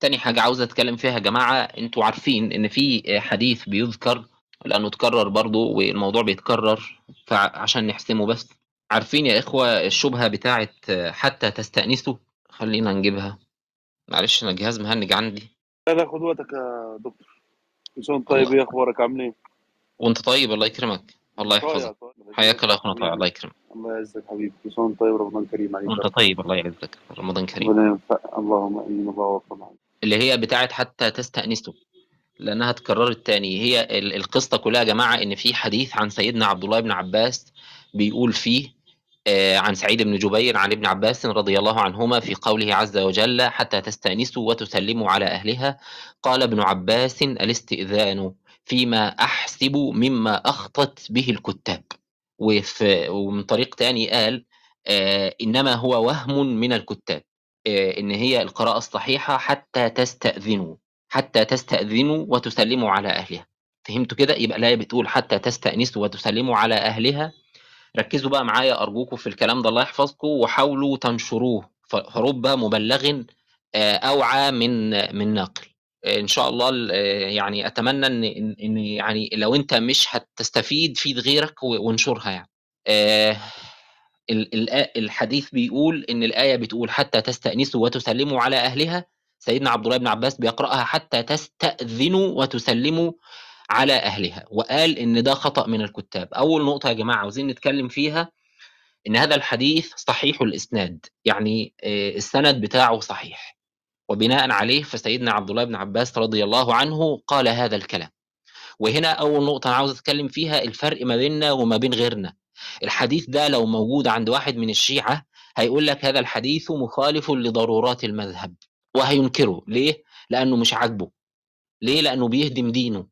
تاني حاجة عاوز أتكلم فيها يا جماعة أنتوا عارفين إن في حديث بيذكر لأنه اتكرر برضه والموضوع بيتكرر فعشان نحسمه بس. عارفين يا إخوة الشبهة بتاعة حتى تستأنسوا خلينا نجيبها. معلش أنا جهاز مهنج عندي. لا لا خد وقتك يا دكتور. وأنت طيب إيه أخبارك؟ عامل إيه؟ وأنت طيب؟ الله يكرمك. الله طيب يحفظك. طيب. حياك الله يا أخونا طيب الله يكرمك. الله يعزك حبيبي. كل وأنت طيب رمضان كريم عليك. وأنت طيب الله يعزك. رمضان كريم. ربنا ينفع اللهم امين الله وفق معاك اللي هي بتاعة حتى تستأنسوا لأنها اتكررت تاني. هي ال- القصة كلها يا جماعة إن في حديث عن سيدنا عبد الله بن عباس بيقول فيه آه، عن سعيد بن جبير عن ابن عباس رضي الله عنهما في قوله عز وجل حتى تستأنسوا وتسلموا على أهلها قال ابن عباس الاستئذان فيما أحسب مما أخطت به الكتاب وفي ومن طريق تاني قال آه، إنما هو وهم من الكتاب. آه، إن هي القراءة الصحيحة حتى تستأذنوا حتى تستأذنوا وتسلموا على أهلها. فهمتوا كده؟ يبقى الآية بتقول حتى تستأنسوا وتسلموا على أهلها. ركزوا بقى معايا أرجوكم في الكلام ده الله يحفظكم وحاولوا تنشروه. فرب مبلغ آه، أوعى من من ناقل إن شاء الله ال- آه، يعني أتمنى إن إن يعني لو أنت مش هتستفيد فيد غيرك وانشرها يعني. الحديث بيقول إن الآية بتقول حتى تستأنسوا وتسلموا على أهلها. سيدنا عبد الله بن عباس بيقرأها حتى تستأذنوا وتسلموا على أهلها. وقال إن ده خطأ من الكتاب. أول نقطة يا جماعة عاوزين نتكلم فيها إن هذا الحديث صحيح الإسناد. يعني آه، السند بتاعه صحيح. وبناء عليه فسيدنا عبد الله بن عباس رضي الله عنه قال هذا الكلام. وهنا أول نقطة أنا عاوز أتكلم فيها الفرق ما بيننا وما بين غيرنا. الحديث ده لو موجود عند واحد من الشيعة هيقول لك هذا الحديث مخالف لضرورات المذهب وهينكره. ليه؟ لأنه مش عاجبه. ليه؟ لأنه بيهدم دينه.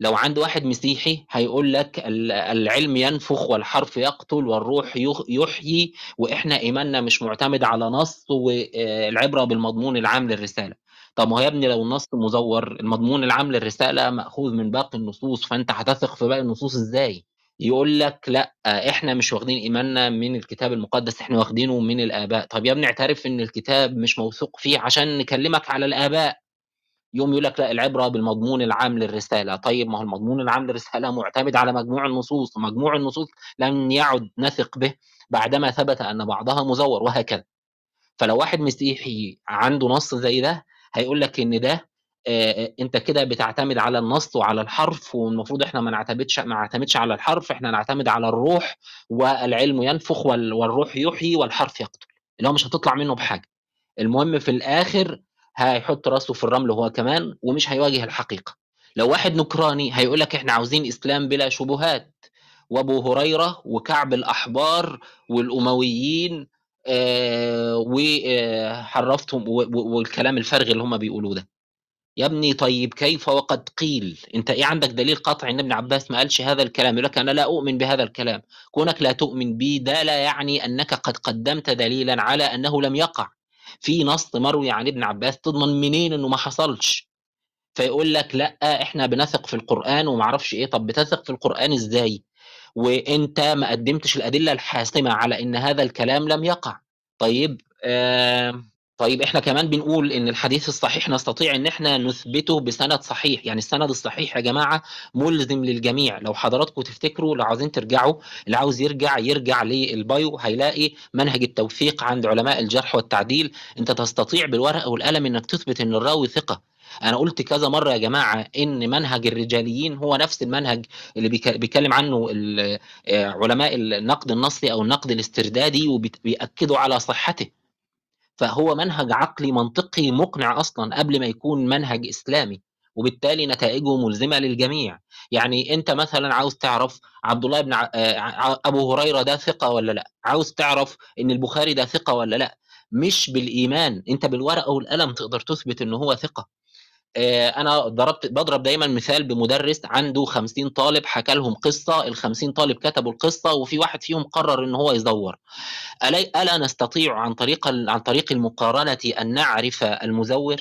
لو عند واحد مسيحي هيقول لك ال- العلم ينفخ والحرف يقتل والروح يحيي وإحنا إيماننا مش معتمد على نص والعبره بالمضمون العام للرسالة. طب ما هو يا ابني لو النص مزور المضمون العام للرسالة مأخوذ من باقي النصوص فأنت هتثق في باقي النصوص إزاي؟ يقول لك لأ إحنا مش واخدين إيماننا من الكتاب المقدس إحنا واخدينه من الآباء. طب يا ابني اعترف إن الكتاب مش موثوق فيه عشان نكلمك على الآباء. يوم يقول لك لأ العبرة بالمضمون العام للرسالة. طيب ما هو المضمون العام للرسالة معتمد على مجموع النصوص. ومجموع النصوص لم يعد نثق به بعدما ثبت أن بعضها مزور وهكذا. فلو واحد مسيحي عنده نص زي ده هيقول لك إن ده انت كده بتعتمد على النص وعلى الحرف والمفروض إحنا ما نعتمدش ما نعتمدش على الحرف إحنا نعتمد على الروح والعلم ينفخ وال- والروح يحيي والحرف يقتل اللي هو مش هتطلع منه بحاجة. المهم في الآخر هيحط راسه في الرمل هو كمان ومش هيواجه الحقيقة. لو واحد نكراني هيقول لك إحنا عاوزين إسلام بلا شبهات وأبو هريرة وكعب الأحبار والأمويين آه وحرفتهم والكلام الفارغ اللي هم بيقولوه ده. يا ابني طيب كيف وقد قيل؟ انت إيه عندك دليل قطعي ان ابن عباس ما قالش هذا الكلام؟ يقول لك أنا لا اؤمن بهذا الكلام. كونك لا تؤمن به ده لا يعني انك قد قدمت دليلا على انه لم يقع. في نص مروي عن ابن عباس تضمن منين انه ما حصلش؟ فيقول لك لا إحنا بنثق في القرآن وما أعرفش إيه. طب بتثق في القرآن إزاي؟ وانت ما قدمتش الأدلة الحاسمة على ان هذا الكلام لم يقع. طيب آه طيب إحنا كمان بنقول إن الحديث الصحيح نستطيع إن إحنا نثبته بسند صحيح. يعني السند الصحيح يا جماعة ملزم للجميع. لو حضراتكم تفتكروا لو عاوزين ترجعوا اللي عاوز يرجع يرجع للبايو هيلاقي منهج التوثيق عند علماء الجرح والتعديل. أنت تستطيع بالورقة والقلم إنك تثبت إن الراوي ثقة. أنا قلت كذا مرة يا جماعة إن منهج الرجاليين هو نفس المنهج اللي بيتكلم عنه آه، علماء النقد النصي أو النقد الاستردادي وبيأكدوا على صحته. فهو منهج عقلي منطقي مقنع أصلا قبل ما يكون منهج إسلامي وبالتالي نتائجه ملزمة للجميع. يعني أنت مثلا عاوز تعرف عبد الله بن آه، ع- أبو هريرة ده ثقة ولا لأ؟ عاوز تعرف إن البخاري ده ثقة ولا لأ؟ مش بالإيمان أنت بالورقة والقلم تقدر تثبت إن هو ثقة. أنا ضربت بضرب دايما مثال بمدرس عنده 50 طالب حكى لهم قصة ال 50 طالب كتبوا القصة وفي واحد فيهم قرر إن هو يزور ألا ألا نستطيع عن طريق عن طريق المقارنة أن نعرف المزور؟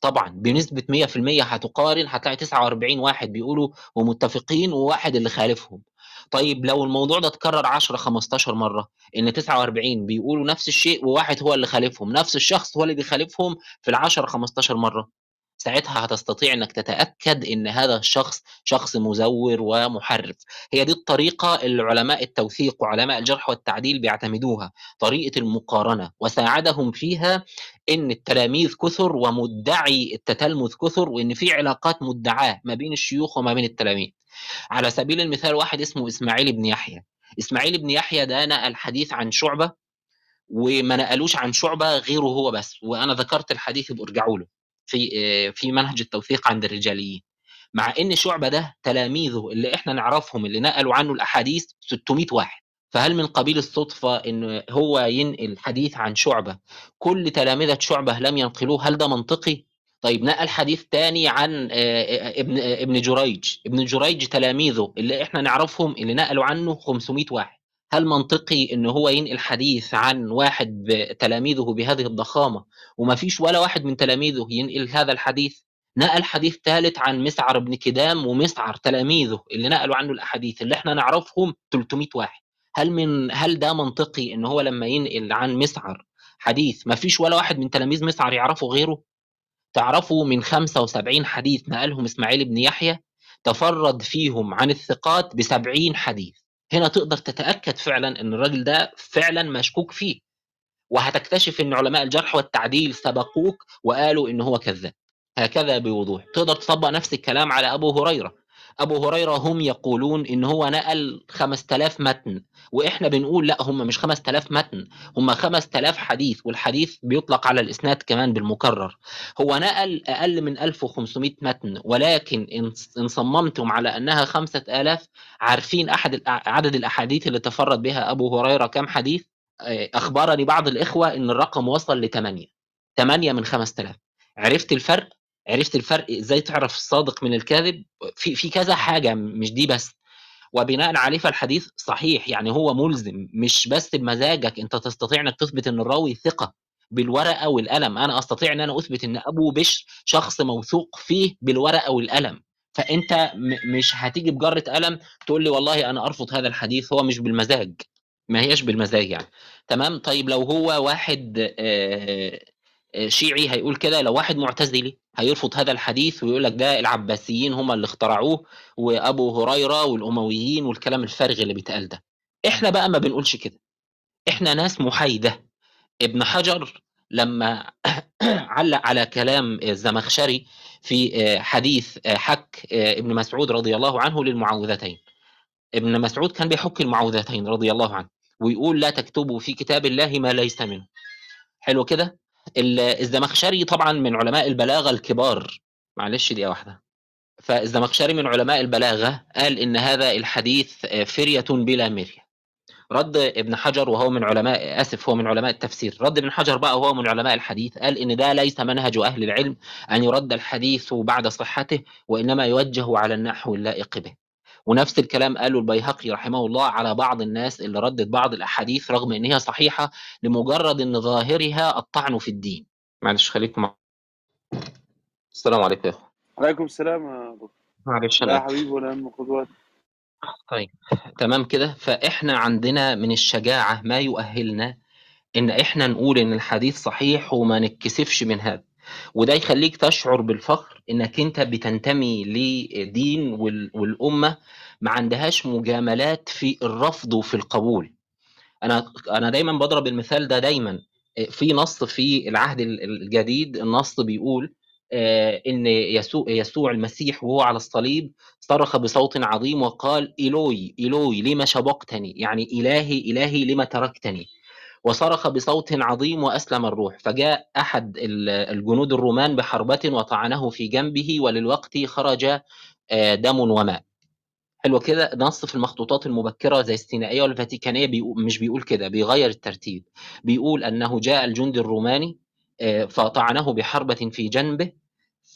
طبعا بنسبة 100% هتقارن هتلاقي 49 واحد بيقولوا ومتفقين وواحد اللي خالفهم. طيب لو الموضوع ده اتكرر 10 15 مرة إن 49 بيقولوا نفس الشيء وواحد هو اللي خالفهم نفس الشخص هو اللي بيخالفهم في ال 10 15 مرة ساعتها هتستطيع إنك تتأكد إن هذا الشخص شخص مزور ومحرف. هي دي الطريقة اللي علماء التوثيق وعلماء الجرح والتعديل بيعتمدوها طريقة المقارنة. وساعدهم فيها إن التلاميذ كثر ومدعي التتلمذ كثر وإن في علاقات مدعاة ما بين الشيوخ وما بين التلاميذ. على سبيل المثال واحد اسمه إسماعيل بن يحيى. إسماعيل بن يحيى ده نقل حديث عن شعبة وما نقلوش عن شعبة غيره هو بس وأنا ذكرت الحديث بارجعوا له. في في منهج التوثيق عند الرجاليين. مع إن شعبة ده تلاميذه اللي إحنا نعرفهم اللي نقلوا عنه الأحاديث 600 واحد. فهل من قبيل الصدفة إن هو ينقل حديث عن شعبة كل تلامذة شعبة لم ينقلوه هل ده منطقي؟ طيب نقل حديث تاني عن ابن ابن جريج. ابن جريج تلاميذه اللي إحنا نعرفهم اللي نقلوا عنه 500 واحد. هل منطقي إن هو ينقل حديث عن واحد تلاميذه بهذه الضخامة وما فيش ولا واحد من تلاميذه ينقل هذا الحديث؟ نقل حديث ثالث عن مسعر بن كدام ومسعر تلاميذه اللي نقلوا عنه الأحاديث اللي إحنا نعرفهم 300 واحد. هل من هل ده منطقي إن هو لما ينقل عن مسعر حديث ما فيش ولا واحد من تلاميذ مسعر يعرفه غيره؟ تعرفوا من 75 حديث نقلهم إسماعيل بن يحيى تفرد فيهم عن الثقات ب 70 حديث. هنا تقدر تتأكد فعلا إن الراجل ده فعلا مشكوك فيه. وهتكتشف إن علماء الجرح والتعديل سبقوك وقالوا إن هو كذاب. هكذا بوضوح. تقدر تطبق نفس الكلام على أبو هريرة. أبو هريرة هم يقولون إن هو نقل 5000 متن وإحنا بنقول لأ هم مش 5000 متن هم 5000 حديث والحديث بيطلق على الإسناد كمان بالمكرر. هو نقل أقل من 1500 متن ولكن إن صممتم على أنها 5000 عارفين أحد عدد الأحاديث اللي تفرد بها أبو هريرة كم حديث؟ أخبرني بعض الإخوة إن الرقم وصل ل 8 8 من 5000 عرفت الفرق؟ عرفت الفرق إزاي تعرف الصادق من الكاذب؟ في في كذا حاجة مش دي بس. وبناء عليه فالحديث صحيح يعني هو ملزم مش بس بمزاجك أنت تستطيع إنك تثبت إن الراوي ثقة بالورقة والقلم. أنا أستطيع إن أنا أثبت إن أبو بشر شخص موثوق فيه بالورقة والقلم. فأنت مش هتيجي بجرة قلم تقول لي والله أنا أرفض هذا الحديث هو مش بالمزاج. ما هيش بالمزاج يعني. تمام؟ طيب لو هو واحد آه شيعي هيقول كده لو واحد معتزلي هيرفض هذا الحديث ويقول لك ده العباسيين هم اللي اخترعوه وأبو هريرة والأمويين والكلام الفارغ اللي بيتقال ده. إحنا بقى ما بنقولش كده. إحنا ناس محايدة. ابن حجر لما علق على كلام الزمخشري في حديث حك ابن مسعود رضي الله عنه للمعوذتين. ابن مسعود كان بيحك المعوذتين رضي الله عنه ويقول لا تكتبوا في كتاب الله ما ليس منه. حلو كده؟ الزمخشري طبعا من علماء البلاغة الكبار. معلش دقيقة واحدة. فالزمخشري من علماء البلاغة قال إن هذا الحديث فرية بلا مرية. رد ابن حجر وهو من علماء آسف هو من علماء التفسير. رد ابن حجر بقى وهو من علماء الحديث قال إن ده ليس منهج أهل العلم أن يرد الحديث بعد صحته وإنما يوجه على النحو اللائق به. ونفس الكلام قاله البيهقي رحمه الله على بعض الناس اللي ردت بعض الأحاديث رغم إن هي صحيحة لمجرد إن ظاهرها الطعن في الدين. معلش خليكم مع... السلام عليكم يا عليكم السلام يا دكتور معلش لا حبيبي ولا هم قدوات طيب تمام كده. فإحنا عندنا من الشجاعة ما يؤهلنا إن إحنا نقول إن الحديث صحيح وما نتكسفش من هذا. وده يخليك تشعر بالفخر إنك أنت بتنتمي لدين وال- والأمة ما عندهاش مجاملات في الرفض وفي القبول. أنا أنا دايما بضرب المثال ده دايما. في نص في العهد ال- الجديد النص بيقول آه، إن يسوع يسوع المسيح وهو على الصليب صرخ بصوت عظيم وقال إلوي إلوي لما شبقتني؟ يعني إلهي إلهي لما تركتني؟ وصرخ بصوت عظيم وأسلم الروح. فجاء أحد ال- الجنود الرومان بحربة وطعنه في جنبه وللوقت خرج آه، دم وماء. حلو كده. نص في المخطوطات المبكرة زي السينائية والفاتيكانية بيقول مش بيقول كده بيغير الترتيب. بيقول أنه جاء الجندي الروماني آه، فطعنه بحربة في جنبه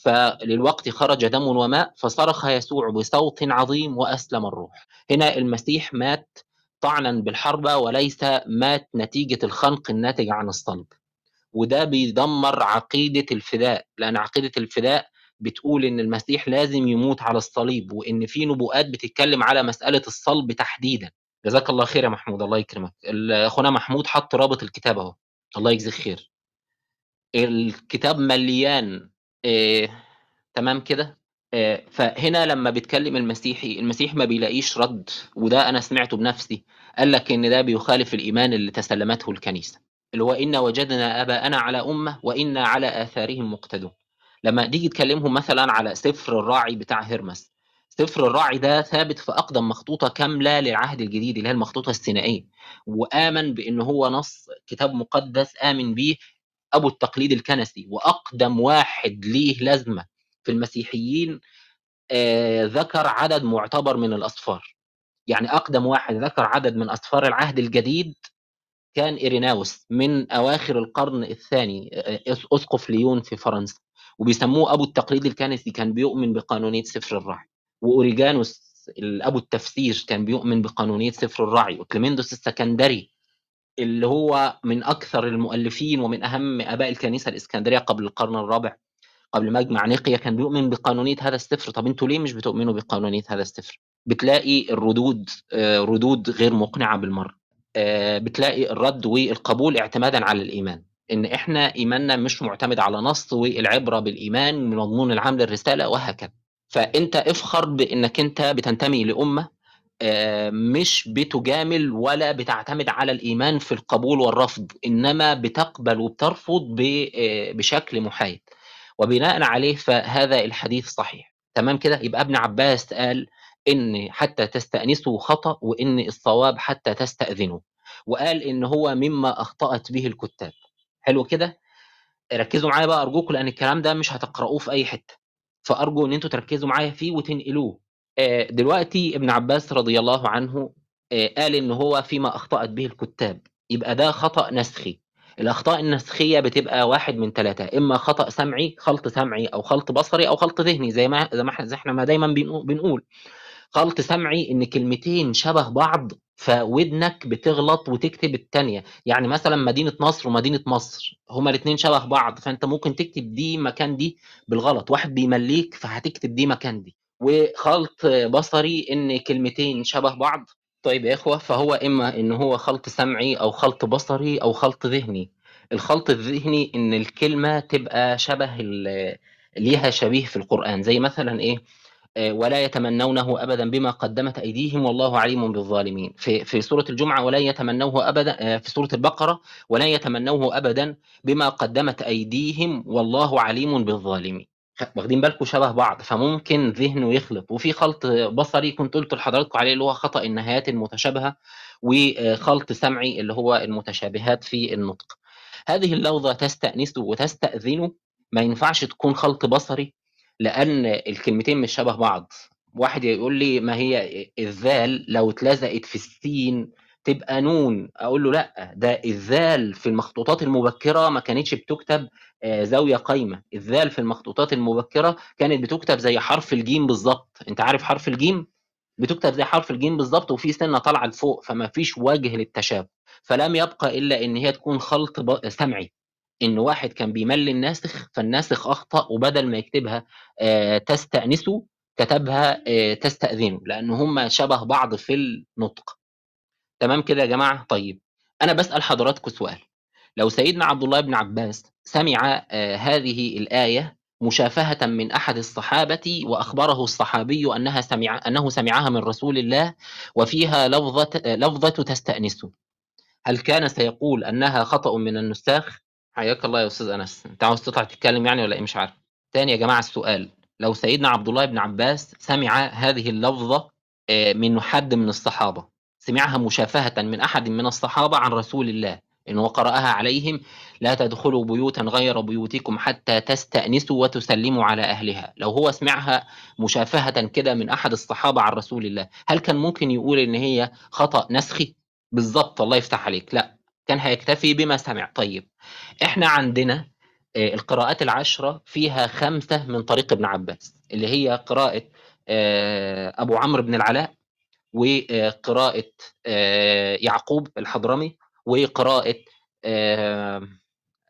فللوقت خرج دم وماء فصرخ يسوع بصوت عظيم وأسلم الروح. هنا المسيح مات طعنا بالحربة وليس مات نتيجة الخنق الناتج عن الصلب. وده بيدمر عقيدة الفداء لأن عقيدة الفداء بتقول إن المسيح لازم يموت على الصليب وإن في نبوءات بتتكلم على مسألة الصلب تحديدا. جزاك الله خير يا محمود الله يكرمك. أخونا محمود حط رابط الكتاب أهو. الله يجزيك خير. الكتاب مليان إيه تمام كده؟ فهنا لما بيتكلم المسيحي المسيح ما بيلاقيش رد وده أنا سمعته بنفسي. قال لك إن ده بيخالف الإيمان اللي تسلمته الكنيسة. اللي هو إنا وجدنا آباءنا على أمة وإنا على آثارهم مقتدون. لما تيجي تكلمهم مثلا على سفر الراعي بتاع هرمس سفر الراعي ده ثابت في أقدم مخطوطة كاملة للعهد الجديد اللي هي المخطوطة السينائية. وآمن بأن هو نص كتاب مقدس آمن به أبو التقليد الكنسي. وأقدم واحد ليه لازمة. في المسيحيين آه ذكر عدد معتبر من الأصفار يعني أقدم واحد ذكر عدد من أصفار العهد الجديد كان إيريناوس من أواخر القرن الثاني أسقف ليون في فرنسا. وبيسموه أبو التقليد الكنسي كان بيؤمن بقانونية سفر الراعي وأوريجانوس أبو التفسير كان بيؤمن بقانونية سفر الراعي وكليمندوس السكندري اللي هو من أكثر المؤلفين ومن أهم آباء الكنيسة الإسكندرية قبل القرن الرابع قبل مجمع نيقيا كان بيؤمن بقانونية هذا السفر طب أنتوا ليه مش بتؤمنوا بقانونية هذا السفر بتلاقي الردود ردود غير مقنعة بالمرة. بتلاقي الرد والقبول اعتمادا على الإيمان. إن إحنا إيماننا مش معتمد على نص والعبرة بالإيمان من مضمون العام للرسالة وهكذا. فأنت افخر بإنك أنت بتنتمي لأمة مش بتجامل ولا بتعتمد على الإيمان في القبول والرفض إنما بتقبل وبترفض بشكل محايد. وبناء عليه فهذا الحديث صحيح. تمام كده؟ يبقى ابن عباس قال ان حتى تستأنسوا خطأ وإن الصواب حتى تستأذنوا وقال إن هو مما أخطأت به الكتاب. حلو كده؟ ركزوا معايا بقى أرجوكم لأن الكلام ده مش هتقرأوه في أي حتة. فأرجو إن أنتوا تركزوا معايا فيه وتنقلوه. دلوقتي ابن عباس رضي الله عنه قال إن هو فيما أخطأت به الكتاب. يبقى ده خطأ نسخي. الأخطاء النسخية بتبقى واحد من ثلاثة إما خطأ سمعي خلط سمعي أو خلط بصري أو خلط ذهني زي ما زي ما إحنا ما دايما بنقول. خلط سمعي إن كلمتين شبه بعض فودنك بتغلط وتكتب الثانية يعني مثلا مدينة نصر ومدينة مصر هما الاثنين شبه بعض فأنت ممكن تكتب دي مكان دي بالغلط. واحد بيمليك فهتكتب دي مكان دي. وخلط بصري إن كلمتين شبه بعض طيب يا إخوة فهو إما إن هو خلط سمعي أو خلط بصري أو خلط ذهني. الخلط الذهني إن الكلمة تبقى شبه ليها شبيه في القرآن. زي مثلا إيه؟ ولا يتمنونه ابدا بما قدمت أيديهم والله عليم بالظالمين. في في سورة الجمعة ولا يتمنوه ابدا في سورة البقرة ولا يتمنوه ابدا بما قدمت أيديهم والله عليم بالظالمين. واخدين بالكم شبه بعض فممكن ذهنه يخلط. وفي خلط بصري كنت قلت لحضراتكم عليه اللي هو خطأ النهايات المتشابهة وخلط سمعي اللي هو المتشابهات في النطق. هذه اللفظة تستانس وتستاذن ما ينفعش تكون خلط بصري لأن الكلمتين مش شبه بعض. واحد يقول لي ما هي الذال لو اتلزقت في السين تبقى نون. أقول له لأ ده الذال في المخطوطات المبكرة ما كانتش بتكتب زاوية قايمة. الذال في المخطوطات المبكرة كانت بتكتب زي حرف الجيم بالظبط؟ أنت عارف حرف الجيم؟ بتكتب زي حرف الجيم بالظبط وفي سنة طالعة لفوق فما فيش وجه للتشابه. فلم يبقى إلا إن هي تكون خلط سمعي. إن واحد كان بيملي الناسخ فالناسخ أخطأ وبدل ما يكتبها تستانسوا كتبها تستاذنوا لأن هم شبه بعض في النطق. تمام كده يا جماعة؟ طيب. أنا بسأل حضراتكم سؤال. لو سيدنا عبد الله بن عباس سمع هذه الآية مشافهة من أحد الصحابة وأخبره الصحابي أنها سمع أنه سمعها من رسول الله وفيها لفظة لفظة تستأنس. هل كان سيقول أنها خطأ من النساخ؟ حياك الله يا أستاذ أنس. أنت عاوز تطلع تتكلم يعني ولا إيه؟ مش عارف. تاني يا جماعة السؤال. لو سيدنا عبد الله بن عباس سمع هذه اللفظة من حد من الصحابة سمعها مشافهة من أحد من الصحابة عن رسول الله انه قراها عليهم لا تدخلوا بيوتا غير بيوتكم حتى تستأنسوا وتسلموا على أهلها. لو هو سمعها مشافهة كده من أحد الصحابة عن رسول الله هل كان ممكن يقول إن هي خطأ نسخي؟ بالظبط الله يفتح عليك. لا كان هيكتفي بما سمع. طيب إحنا عندنا القراءات العشرة فيها خمسة من طريق ابن عباس اللي هي قراءة أبو عمرو بن العلاء وقراءة يعقوب الحضرمي وقراءة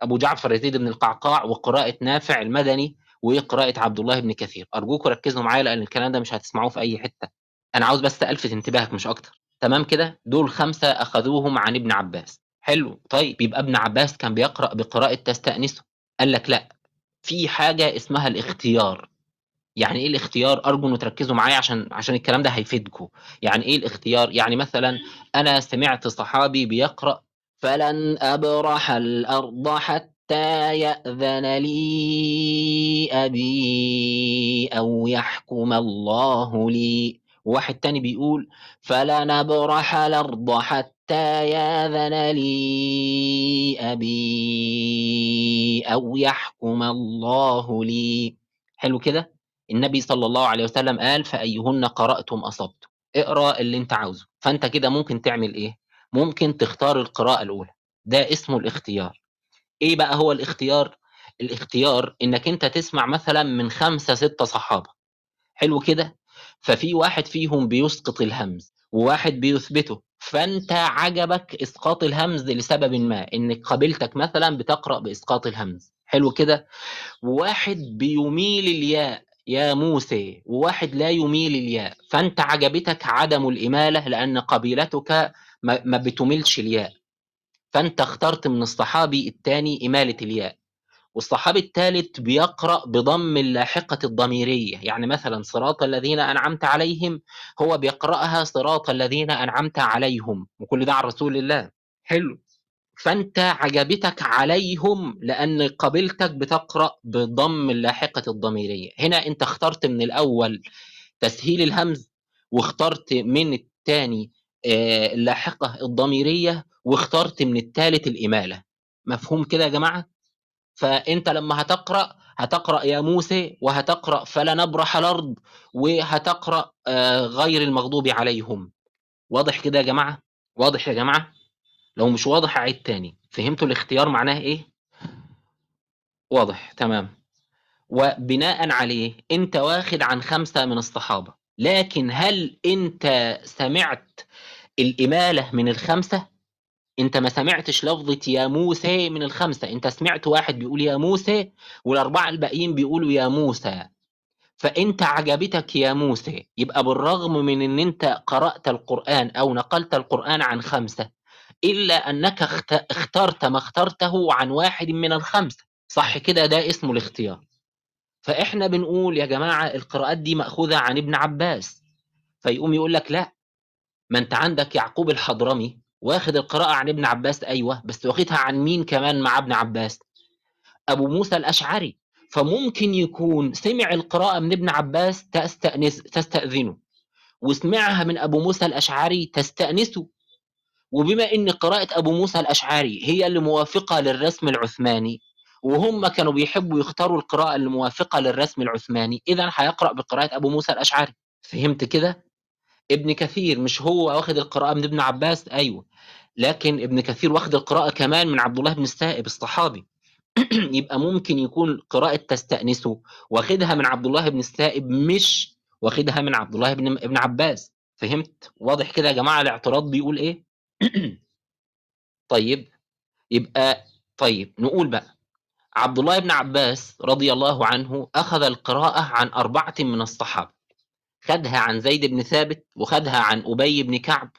أبو جعفر يزيد بن القعقاع وقراءة نافع المدني وقراءة عبد الله بن كثير. أرجوكم ركزوا معايا لأن الكلام ده مش هتسمعوه في أي حتة. أنا عاوز بس ألفت انتباهك مش أكتر. تمام كده؟ دول خمسة أخذوهم عن ابن عباس. حلو. طيب يبقى ابن عباس كان بيقرأ بقراءة تستأنسه. قال لك لأ في حاجة اسمها الاختيار. يعني إيه الاختيار أرجو إنه تركزوا معايا عشان عشان الكلام ده هيفيدكم. يعني إيه الاختيار؟ يعني مثلا أنا سمعت صحابي بيقرأ فلن أبرح الأرض حتى يأذن لي أبي أو يحكم الله لي. واحد تاني بيقول فلن أبرح الأرض حتى يأذن لي أبي أو يحكم الله لي. حلو كده؟ النبي صلى الله عليه وسلم قال فأيهن قرأتم أصبتم؟ اقرأ اللي أنت عاوزه. فأنت كده ممكن تعمل إيه؟ ممكن تختار القراءة الأولى. ده اسمه الاختيار. إيه بقى هو الاختيار؟ الاختيار إنك أنت تسمع مثلا من خمسة ستة صحابة. حلو كده؟ ففي واحد فيهم بيسقط الهمز وواحد بيثبته. فأنت عجبك إسقاط الهمز لسبب ما إنك قابلتك مثلا بتقرأ بإسقاط الهمز. حلو كده؟ وواحد بيميل الياء يا موسى وواحد لا يميل الياء فأنت عجبتك عدم الإمالة لأن قبيلتك ما بتميلش الياء. فأنت اخترت من الصحابي الثاني إمالة الياء. والصحابي الثالث بيقرأ بضم اللاحقة الضميرية يعني مثلا صراط الذين أنعمت عليهم هو بيقرأها صراط الذين أنعمت عليهم وكل ده عن رسول الله. حلو. فانت عجبتك عليهم لأن قبيلتك بتقرأ بضم اللاحقة الضميرية. هنا انت اخترت من الأول تسهيل الهمز واخترت من الثاني اللاحقة الضميرية واخترت من الثالث الإمالة. مفهوم كده يا جماعة؟ فانت لما هتقرأ هتقرأ يا موسى وهتقرأ فلا نبرح الأرض وهتقرأ غير المغضوب عليهم. واضح كده يا جماعة؟ واضح يا جماعة؟ لو مش واضح أعيد تاني. فهمتوا الاختيار معناه إيه؟ واضح تمام. وبناء عليه أنت واخد عن خمسة من الصحابة. لكن هل أنت سمعت الإمالة من الخمسة؟ أنت ما سمعتش لفظة يا موسى من الخمسة. أنت سمعت واحد بيقول يا موسى والأربعة الباقيين بيقولوا يا موسى. فأنت عجبتك يا موسى. يبقى بالرغم من إن أنت قرأت القرآن أو نقلت القرآن عن خمسة إلا أنك اخترت ما اخترته عن واحد من الخمسة. صح كده؟ ده اسمه الاختيار. فإحنا بنقول يا جماعة القراءات دي مأخوذة عن ابن عباس. فيقوم يقول لك لا ما أنت عندك يعقوب الحضرمي واخد القراءة عن ابن عباس أيوة بس واخدها عن مين كمان مع ابن عباس؟ أبو موسى الأشعري. فممكن يكون سمع القراءة من ابن عباس تستأنس تستأذنه وسمعها من أبو موسى الأشعري تستأنسه. وبما إن قراءة أبو موسى الأشعري هي اللي موافقة للرسم العثماني وهم كانوا بيحبوا يختاروا القراءة الموافقة للرسم العثماني اذا هيقرأ بقراءة أبو موسى الأشعري. فهمت كده؟ ابن كثير مش هو واخد القراءة من ابن عباس؟ أيوه. لكن ابن كثير واخد القراءة كمان من عبد الله بن السائب الصحابي. يبقى ممكن يكون قراءة تستأنسه واخدها من عبد الله بن السائب مش واخدها من عبد الله بن ابن عباس. فهمت؟ واضح كده يا جماعة؟ الاعتراض بيقول إيه؟ طيب يبقى طيب نقول بقى عبد الله بن عباس رضي الله عنه أخذ القراءة عن أربعة من الصحابة. خدها عن زيد بن ثابت وخدها عن أبي بن كعب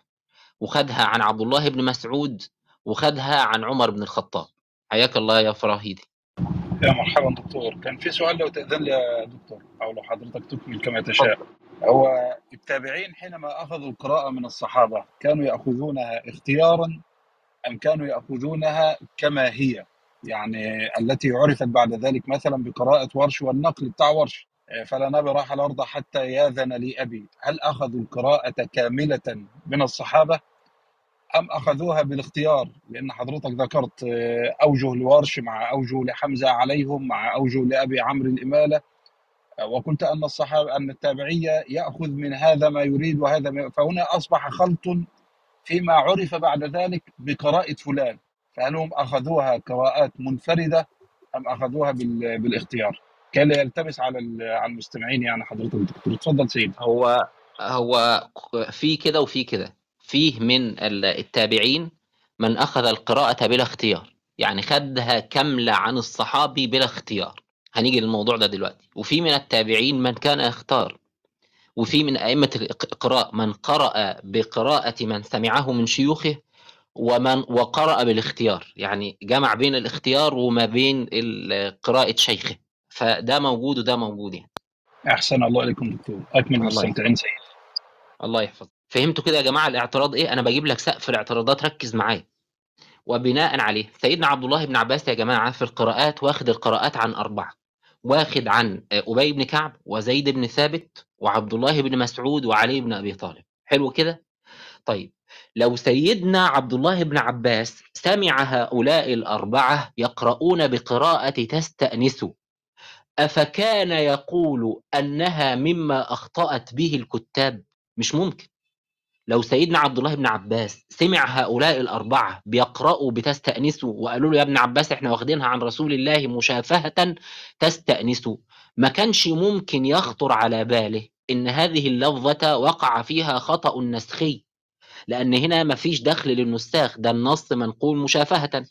وخدها عن عبد الله بن مسعود وخدها عن عمر بن الخطاب. حياك الله يا فراهيدي. يا مرحبا دكتور. كان في سؤال لو تأذن لي يا دكتور أو لو حضرتك تكمل كما تشاء. هو التابعين حينما أخذوا القراءة من الصحابة كانوا يأخذونها اختيارا أم كانوا يأخذونها كما هي؟ يعني التي عرفت بعد ذلك مثلا بقراءة ورش والنقل بتاع ورش. فلا نبرح الأرض حتى ياذن لي أبي. هل أخذوا القراءة كاملة من الصحابة أم أخذوها بالاختيار؟ لأن حضرتك ذكرت أوجه الورش مع أوجه لحمزة عليهم مع أوجه لأبي عمرو الإمالة. وقلت أن الصحابة أن التابعية يأخذ من هذا ما يريد وهذا ما فهنا أصبح خلط فيما عرف بعد ذلك بقراءة فلان. فهل هم أخذوها قراءات منفردة أم أخذوها بالاختيار؟ كان يلتبس على على المستمعين يعني حضرتك الدكتور اتفضل سيد. هو هو في كده وفي كده. فيه من التابعين من أخذ القراءة بلا اختيار. يعني خدها كاملة عن الصحابي بلا اختيار. هنيجي للموضوع ده دلوقتي. وفي من التابعين من كان يختار وفي من أئمة الإقراء من قرأ بقراءة من سمعه من شيوخه ومن وقرأ بالاختيار. يعني جمع بين الاختيار وما بين قراءة شيخه. فده موجود وده موجود يعني. أحسن الله إليكم دكتور. الله مستمتعين سيد الله يحفظ فهمتوا كده يا جماعة الاعتراض إيه؟ أنا بجيب لك سقف الاعتراضات ركز معايا. وبناء عليه. سيدنا عبد الله بن عباس يا جماعة في القراءات واخد القراءات عن أربعة. واخد عن آه، أبي بن كعب وزيد بن ثابت وعبد الله بن مسعود وعلي بن أبي طالب. حلو كده؟ طيب لو سيدنا عبد الله بن عباس سمع هؤلاء الأربعة يقرؤون بقراءة تستأنس أفكان يقول أنها مما أخطأت به الكتاب؟ مش ممكن. لو سيدنا عبد الله بن عباس سمع هؤلاء الأربعة بيقرأوا بتستأنسوا وقالوا له يا ابن عباس إحنا واخدينها عن رسول الله مشافهة تستأنسوا. ما كانش ممكن يخطر على باله إن هذه اللفظة وقع فيها خطأ نسخي لأن هنا مفيش دخل للنساخ ده النص منقول مشافهة.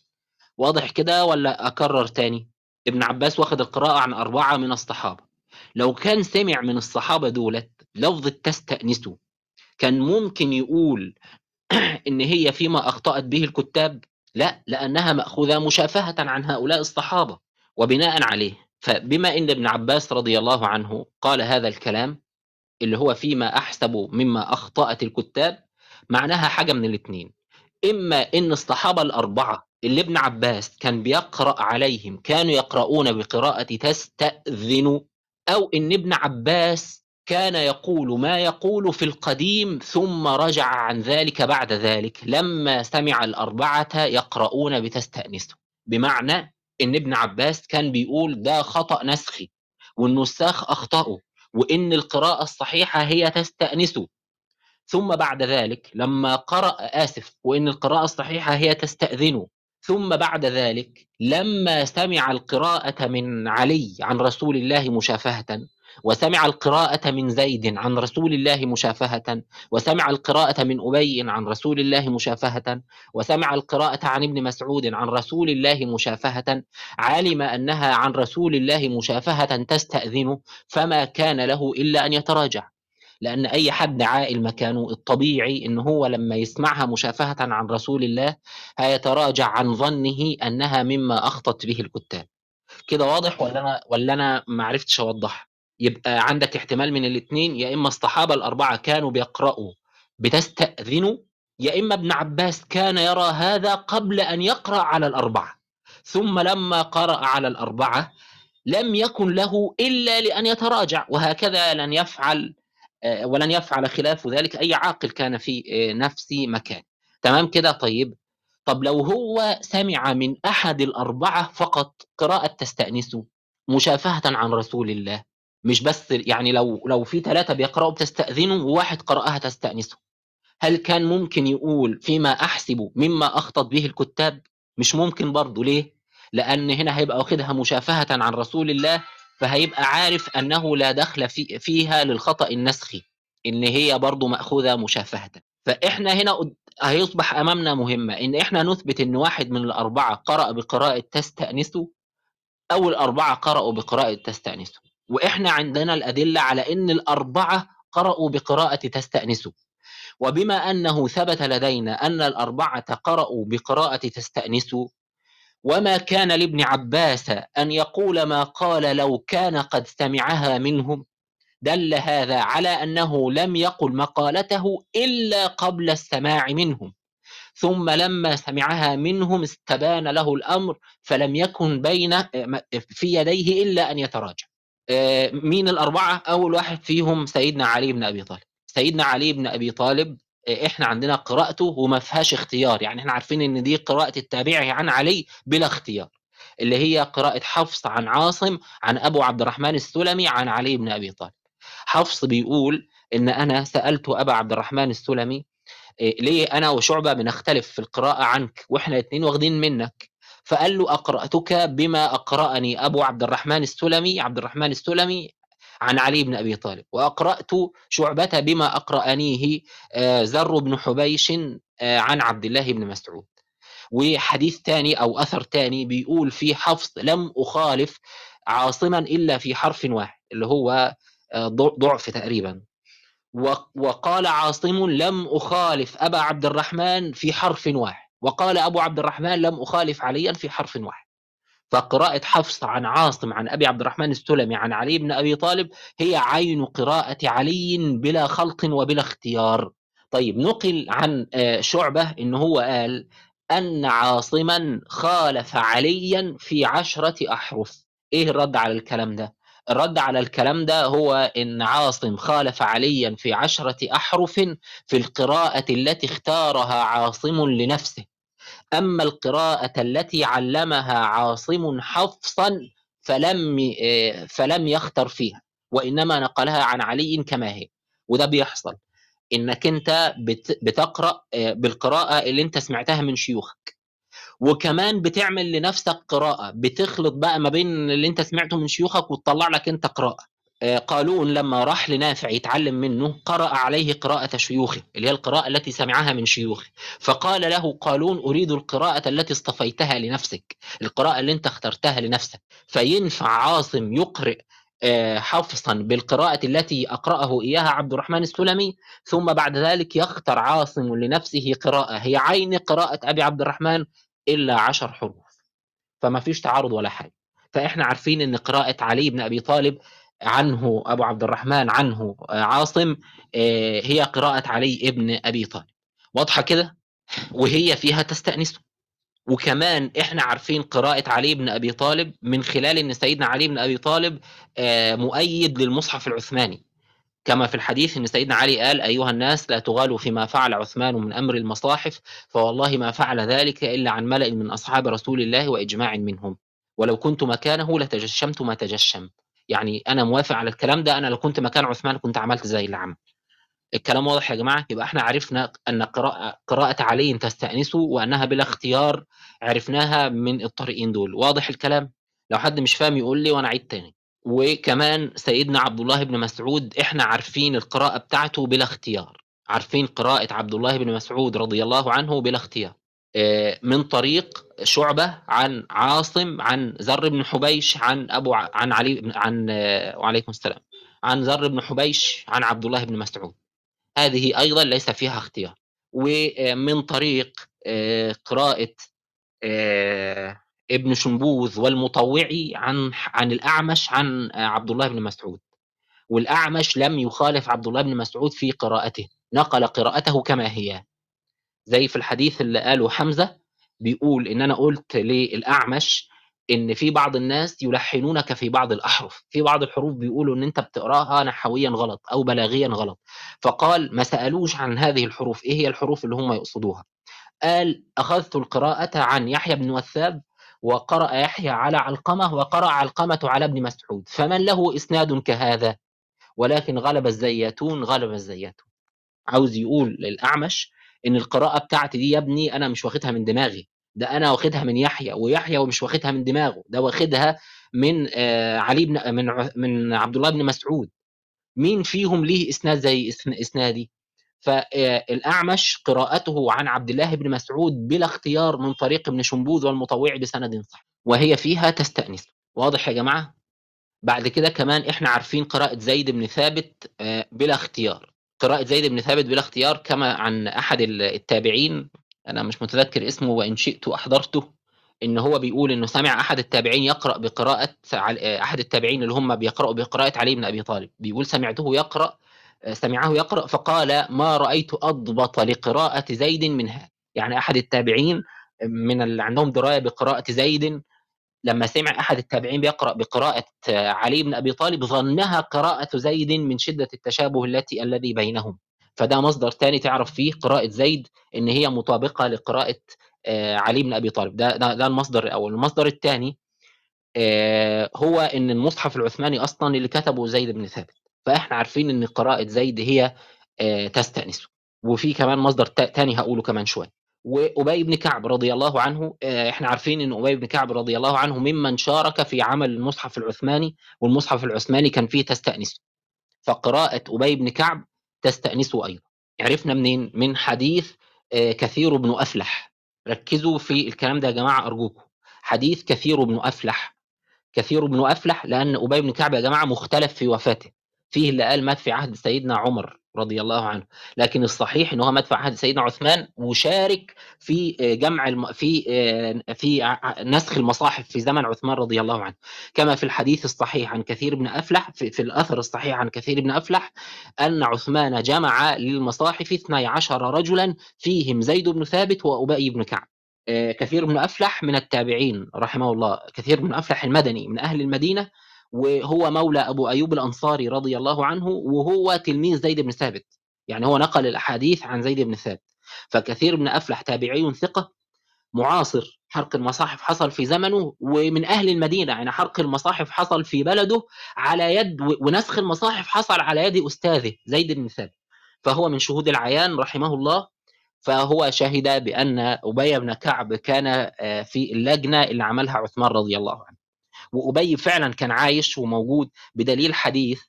واضح كده ولا أكرر تاني؟ ابن عباس واخد القراءة عن أربعة من الصحابة. لو كان سمع من الصحابة دولت لفظ تستأنسوا كان ممكن يقول إن هي فيما أخطأت به الكتاب؟ لا لأنها مأخوذة مشافهة عن هؤلاء الصحابة وبناء عليه. فبما إن ابن عباس رضي الله عنه قال هذا الكلام اللي هو فيما أحسب مما أخطأت الكتاب معناها حاجة من الاثنين إما إن الصحابة الأربعة اللي ابن عباس كان بيقرأ عليهم كانوا يقرؤون بقراءة تستاذن أو إن ابن عباس كان يقول ما يقول في القديم ثم رجع عن ذلك بعد ذلك لما سمع الأربعة يقرؤون بتستأنسوا بمعنى إن ابن عباس كان بيقول ده خطأ نسخي والنساخ أخطأوا وإن القراءة الصحيحة هي تستأنسوا ثم بعد ذلك لما قرأ آسف وإن القراءة الصحيحة هي تستأذنوا ثم بعد ذلك لما سمع القراءة من علي عن رسول الله مشافهة وسمع القراءة من زيد عن رسول الله مشافهة وسمع القراءة من أبي عن رسول الله مشافهة وسمع القراءة عن ابن مسعود عن رسول الله مشافهة. علم أنها عن رسول الله مشافهة تستأذن فما كان له إلا أن يتراجع. لأن أي حد عاقل مكانه الطبيعي إن هو لما يسمعها مشافهة عن رسول الله هيتراجع عن ظنه أنها مما أخطت به الكتاب. كده واضح ولا أنا ولا أنا ما عرفتش أوضح يبقى عندك احتمال من الاثنين يا إما الصحابة الأربعة كانوا بيقرأوا بتستأذنوا يا إما ابن عباس كان يرى هذا قبل أن يقرأ على الأربعة. ثم لما قرأ على الأربعة لم يكن له إلا لأن يتراجع وهكذا لن يفعل آه، ولن يفعل خلاف ذلك أي عاقل كان في آه، نفس مكان. تمام كده؟ طيب. طب لو هو سمع من أحد الأربعة فقط قراءة تستأنسه مشافهة عن رسول الله مش بس يعني لو لو في ثلاثة بيقرأوا بتستأذنوا وواحد قرأها تستأنسه. هل كان ممكن يقول فيما أحسب مما أخطط به الكتاب؟ مش ممكن برضه. ليه؟ لأن هنا هيبقى واخدها مشافهة عن رسول الله فهيبقى عارف أنه لا دخل في فيها للخطأ النسخي إن هي برضه مأخوذة مشافهة. فإحنا هنا هيصبح أمامنا مهمة إن إحنا نثبت إن واحد من الأربعة قرأ بقراءة تستأنسه أو الأربعة قرأوا بقراءة تستأنسه. وإحنا عندنا الأدلة على إن الأربعة قرأوا بقراءة تستأنسه. وبما أنه ثبت لدينا أن الأربعة قرأوا بقراءة تستأنسوا وما كان لابن عباس أن يقول ما قال لو كان قد سمعها منهم دل هذا على أنه لم يقل مقالته إلا قبل السماع منهم. ثم لما سمعها منهم استبان له الأمر فلم يكن بين في يديه إلا أن يتراجع. مين الأربعة؟ أول واحد فيهم سيدنا علي بن أبي طالب. سيدنا علي بن أبي طالب آه، إحنا عندنا قراءته وما فيهاش اختيار. يعني إحنا عارفين إن دي قراءة التابعي عن علي بلا اختيار اللي هي قراءة حفص عن عاصم عن أبو عبد الرحمن السلمي عن علي بن أبي طالب. حفص بيقول إن أنا سألت أبا عبد الرحمن السلمي إيه، ليه أنا وشعبة بنختلف في القراءة عنك وإحنا الاثنين واخدين منك. فقال له أقرأتك بما أقرأني أبو عبد الرحمن السلمي عبد الرحمن السلمي عن علي بن أبي طالب. وأقرأت شعبة بما أقرأنيه آه، زر بن حبيش آه، عن عبد الله بن مسعود. وحديث تاني أو أثر تاني بيقول في حفص لم أخالف عاصما إلا في حرف واحد اللي هو آه، ضع- ضعف تقريبا. وقال عاصم لم أخالف أبا عبد الرحمن في حرف واحد. وقال أبو عبد الرحمن لم أخالف عليا في حرف واحد. فقراءة حفص عن عاصم عن أبي عبد الرحمن السلمي عن علي بن أبي طالب هي عين قراءة علي بلا خلط وبلا اختيار. طيب نقل عن آه، شعبة إن هو قال أن عاصما خالف عليا في عشرة أحرف. إيه الرد على الكلام ده؟ الرد على الكلام ده هو إن عاصم خالف عليا في عشرة أحرف في القراءة التي اختارها عاصم لنفسه. أما القراءة التي علمها عاصم حفصا فلم آه، فلم يختر فيها وإنما نقلها عن علي كما هي. وده بيحصل. إنك أنت بت- بتقرأ آه، بالقراءة اللي أنت سمعتها من شيوخك. وكمان بتعمل لنفسك قراءة بتخلط بقى ما بين اللي أنت سمعته من شيوخك وتطلع لك أنت قراءة. قالون لما راح لنافع يتعلم منه قرأ عليه قراءة شيوخه اللي هي القراءة التي سمعها من شيوخه. فقال له قالون أريد القراءة التي اصطفيتها لنفسك القراءة اللي انت اخترتها لنفسك. فينفع عاصم يقرئ آه، حفصا بالقراءة التي أقرأه إياها عبد الرحمن السلمي؟ ثم بعد ذلك يختر عاصم لنفسه قراءة. هي عين قراءة أبي عبد الرحمن إلا عشر حروف. فما فيش تعارض ولا حاجة. فإحنا عارفين أن قراءة علي بن أبي طالب عنه أبو عبد الرحمن عنه آه، عاصم آه، هي قراءة علي ابن أبي طالب. واضحة كده؟ وهي فيها تستأنسه. وكمان إحنا عارفين قراءة علي بن أبي طالب من خلال إن سيدنا علي بن أبي طالب آه، مؤيد للمصحف العثماني. كما في الحديث إن سيدنا علي قال أيها الناس لا تغالوا فيما فعل عثمان من أمر المصاحف فوالله ما فعل ذلك إلا عن ملأ من أصحاب رسول الله وإجماع منهم. ولو كنت مكانه لتجشمت ما تجشم. يعني أنا موافق على الكلام ده أنا لو كنت مكان عثمان كنت عملت زي اللي عمل. الكلام واضح يا جماعة؟ يبقى إحنا عرفنا أن قراءة, قراءة علي تستأنسه وأنها بلا اختيار عرفناها من الطريقين دول. واضح الكلام؟ لو حد مش فاهم يقول لي وأنا عيد تاني. وكمان سيدنا عبد الله بن مسعود إحنا عارفين القراءة بتاعته بلا اختيار. عارفين قراءة عبد الله بن مسعود رضي الله عنه بلا اختيار. من طريق شعبة عن عاصم عن زر بن حبيش عن أبو عن علي عن آه، وعليكم السلام عن زر بن حبيش عن عبد الله بن مسعود. هذه أيضا ليس فيها اختيار. ومن طريق آه، قراءة آه، ابن شنبوذ والمطوعي عن عن الأعمش عن آه، عبد الله بن مسعود. والأعمش لم يخالف عبد الله بن مسعود في قراءته. نقل قراءته كما هي. زي في الحديث اللي قاله حمزة بيقول إن أنا قلت للأعمش إن في بعض الناس يلحنونك في بعض الأحرف في بعض الحروف بيقولوا إن أنت بتقراها نحويا غلط أو بلاغيا غلط. فقال ما سألوش عن هذه الحروف إيه هي الحروف اللي هم يقصدوها؟ قال أخذت القراءة عن يحيى بن وثاب وقرأ يحيى على علقمة وقرأ علقمة على ابن مسعود فمن له إسناد كهذا؟ ولكن غلب الزياتون غلب الزياتون. عاوز يقول للأعمش إن القراءة بتاعتي دي يا ابني أنا مش واخدها من دماغي ده أنا واخدها من يحيى ويحيى ومش واخدها من دماغه ده واخدها من آه، علي بن من من عبد الله بن مسعود. مين فيهم ليه إسناد زي إسن- إسنادي؟ فالأعمش قراءته عن عبد الله بن مسعود بلا اختيار من طريق ابن شنبوذ والمطوع بسند صح وهي فيها تستأنس. واضح يا جماعة؟ بعد كده كمان إحنا عارفين قراءة زيد بن ثابت آه، بلا اختيار. قراءة زيد بن ثابت بلا اختيار كما عن أحد ال- التابعين أنا مش متذكر اسمه وإن شئت أحضرته إن هو بيقول إنه سمع أحد التابعين عل- آه، أحد التابعين اللي هم بيقرأوا بقراءة علي بن أبي طالب بيقول سمعته يقرأ آه، سمعه يقرأ فقال ما رأيت أضبط لقراءة زيد من هذا يعني أحد التابعين من اللي عندهم دراية بقراءة زيد لما سمع أحد التابعين بيقرأ بقراءة آه، علي بن أبي طالب ظنها قراءة زيد من شدة التشابه التي الذي بينهم. فده مصدر تاني تعرف فيه قراءة زيد إن هي مطابقة لقراءة آه، علي بن أبي طالب. ده ده, ده المصدر الأول. المصدر الثاني هو إن المصحف العثماني أصلا اللي كتبه زيد بن ثابت. فإحنا عارفين إن قراءة زيد هي آه، تستانسه وفي كمان مصدر تا- تاني هقوله كمان شوية. وأبي بن كعب رضي الله عنه آه، إحنا عارفين إن أبي بن كعب رضي الله عنه ممن شارك في عمل المصحف العثماني والمصحف العثماني كان فيه تستانسه فقراءة أبي بن كعب تستأنسه أيضا. عرفنا منين؟ من حديث آه، كثير بن أفلح. ركزوا في الكلام ده يا جماعة أرجوكم. حديث كثير بن أفلح. كثير بن أفلح لأن أبي بن كعب يا جماعة مختلف في وفاته. فيه اللي قال مات في عهد سيدنا عمر. رضي الله عنه. لكن الصحيح إن هو في عهد سيدنا عثمان وشارك في جمع الم... في في نسخ المصاحف في زمن عثمان رضي الله عنه. كما في الحديث الصحيح عن كثير بن أفلح في, في الأثر الصحيح عن كثير بن أفلح أن عثمان جمع للمصاحف 12 رجلا فيهم زيد بن ثابت وأبي بن كعب. كثير بن أفلح من التابعين رحمه الله كثير بن أفلح المدني من أهل المدينة وهو مولى أبو أيوب الأنصاري رضي الله عنه وهو تلميذ زيد بن ثابت. يعني هو نقل الأحاديث عن زيد بن ثابت. فكثير بن أفلح تابعي ثقة معاصر حرق المصاحف حصل في زمنه ومن أهل المدينة. يعني حرق المصاحف حصل في بلده على يد ونسخ المصاحف حصل على يد أستاذه زيد بن ثابت. فهو من شهود العيان رحمه الله. فهو شهد بأن أبي بن كعب كان في اللجنة اللي عملها عثمان رضي الله عنه. وابي فعلا كان عايش وموجود بدليل حديث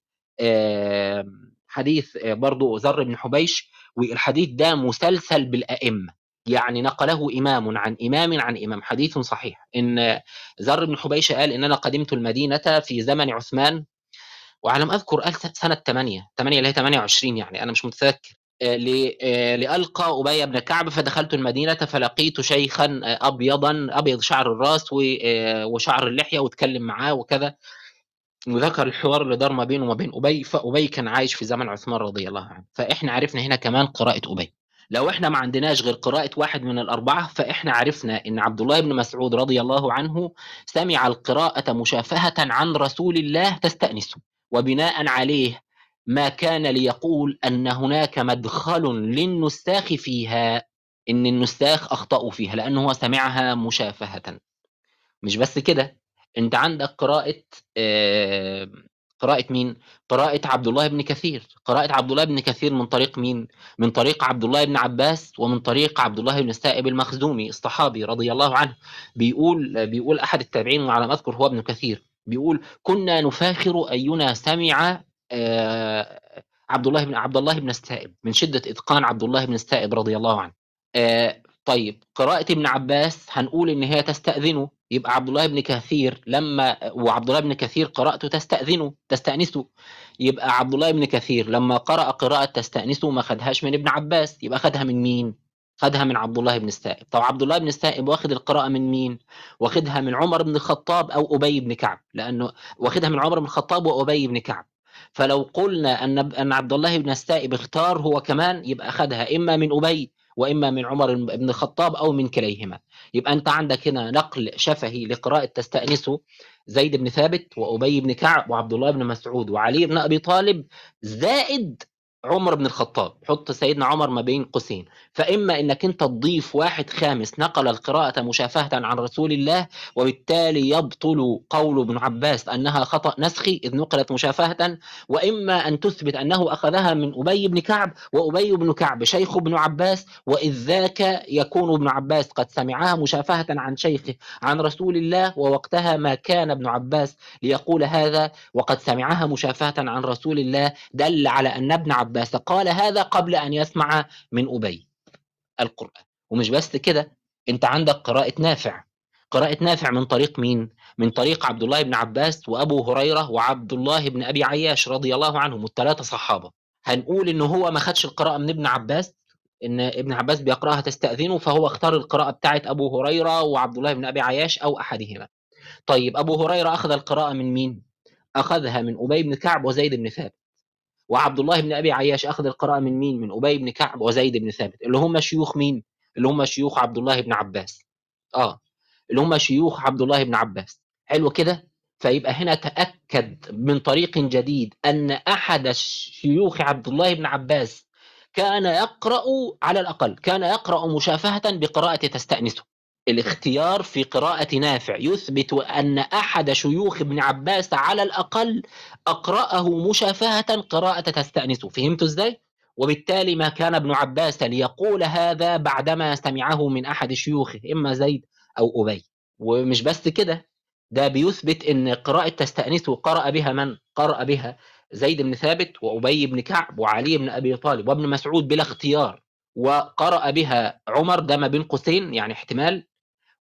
حديث برضه ذر بن حبيش والحديث ده مسلسل بالأئمة. يعني نقله إمام عن إمام عن إمام. حديث صحيح. إن ذر بن حبيش قال ان أنا قدمت المدينة في زمن عثمان. وعلى ما أذكر قال سنة 8 8 اللي هي 28 يعني. أنا مش متذكر. لألقى أبي بن كعب فدخلت المدينة فلقيت شيخا أبيضا أبيض شعر الراس وشعر اللحية واتكلم معاه وكذا. وذكر الحوار اللي دار ما بينه وما بين أبي فأبي كان عايش في زمن عثمان رضي الله عنه. فإحنا عرفنا هنا كمان قراءة أبي. لو إحنا ما عندناش غير قراءة واحد من الأربعة فإحنا عرفنا إن عبد الله بن مسعود رضي الله عنه سمع القراءة مشافهة عن رسول الله تستأنسه وبناء عليه ما كان ليقول أن هناك مدخل للنساخ فيها إن النساخ اخطاوا فيها لأنه هو سمعها مشافهة مش بس كده أنت عندك قراءة آه قراءة مين؟ قراءة عبد الله بن كثير، قراءة عبد الله بن كثير من طريق مين؟ من طريق عبد الله بن عباس ومن طريق عبد الله بن السائب المخزومي الصحابي رضي الله عنه، بيقول بيقول أحد التابعين وعلى ما أذكر هو ابن كثير، بيقول كنا نفاخر أينا سمع عبد الله بن عبد الله بن السائب من شدة إتقان عبد الله بن السائب رضي الله عنه. آه طيب قراءة ابن عباس هنقول إن هي تستأذنه. يبقى عبد الله بن كثير لما وعبد الله بن كثير قراءته تستأذنه تستأنسه. يبقى عبد الله بن كثير لما قرأ قراءة تستأنسه ما خدهاش من ابن عباس. يبقى خدها من مين؟ خدها من عبد الله بن السائب. طب عبد الله بن السائب واخد القراءة من مين؟ واخدها من عمر بن الخطاب أو أبي بن كعب لأنه واخدها من عمر بن الخطاب وأبي بن كعب. فلو قلنا أن أن عبد الله بن السائب اختار هو كمان يبقى اخذها إما من أبي وإما من عمر بن الخطاب أو من كليهما. يبقى أنت عندك هنا نقل شفهي لقراءة تستأنسه زيد بن ثابت وأبي بن كعب وعبد الله بن مسعود وعلي بن أبي طالب زائد عمر بن الخطاب حط سيدنا عمر ما بين قوسين. فإما أنك أنت تضيف واحد خامس نقل القراءة مشافهة عن رسول الله وبالتالي يبطل قول ابن عباس أنها خطأ نسخي إذ نقلت مشافهة وإما أن تثبت أنه أخذها من أبي بن كعب وأبي بن كعب شيخ ابن عباس وإذ ذاك يكون ابن عباس قد سمعها مشافهة عن شيخه عن رسول الله ووقتها ما كان ابن عباس ليقول هذا وقد سمعها مشافهة عن رسول الله دل على أن ابن عباس عباس قال هذا قبل أن يسمع من أبي القرآن. ومش بس كده أنت عندك قراءة نافع. قراءة نافع من طريق مين؟ من طريق عبد الله بن عباس وأبو هريرة وعبد الله بن أبي عياش رضي الله عنهم الثلاثة صحابة. هنقول إن هو ما خدش القراءة من ابن عباس إن ابن عباس بيقرأها تستأذنه فهو اختار القراءة بتاعت أبو هريرة وعبد الله بن أبي عياش أو أحدهما. طيب أبو هريرة أخذ القراءة من مين؟ أخذها من أبي بن كعب وزيد بن ثابت. وعبد الله بن أبي عياش أخذ القراءة من مين؟ من أبي بن كعب وزيد بن ثابت اللي هم شيوخ مين؟ اللي هم شيوخ عبد الله بن عباس. آه اللي هم شيوخ عبد الله بن عباس. حلو كده؟ فيبقى هنا تأكد من طريق جديد أن أحد شيوخ عبد الله بن عباس كان يقرأ على الأقل كان يقرأ مشافهة بقراءة تستأنسه. الاختيار في قراءة نافع يثبت أن أحد شيوخ ابن عباس على الأقل أقرأه مشافهة قراءة تستأنسه فهمت إزاي؟ وبالتالي ما كان ابن عباس ليقول هذا بعدما سمعه من أحد شيوخه إما زيد أو أبي ومش بس كده ده بيثبت أن قراءة تستأنسه قرأ بها من؟ قرأ بها زيد بن ثابت وأبي بن كعب وعلي بن أبي طالب وابن مسعود بلا اختيار وقرأ بها عمر ده ما بين قوسين يعني احتمال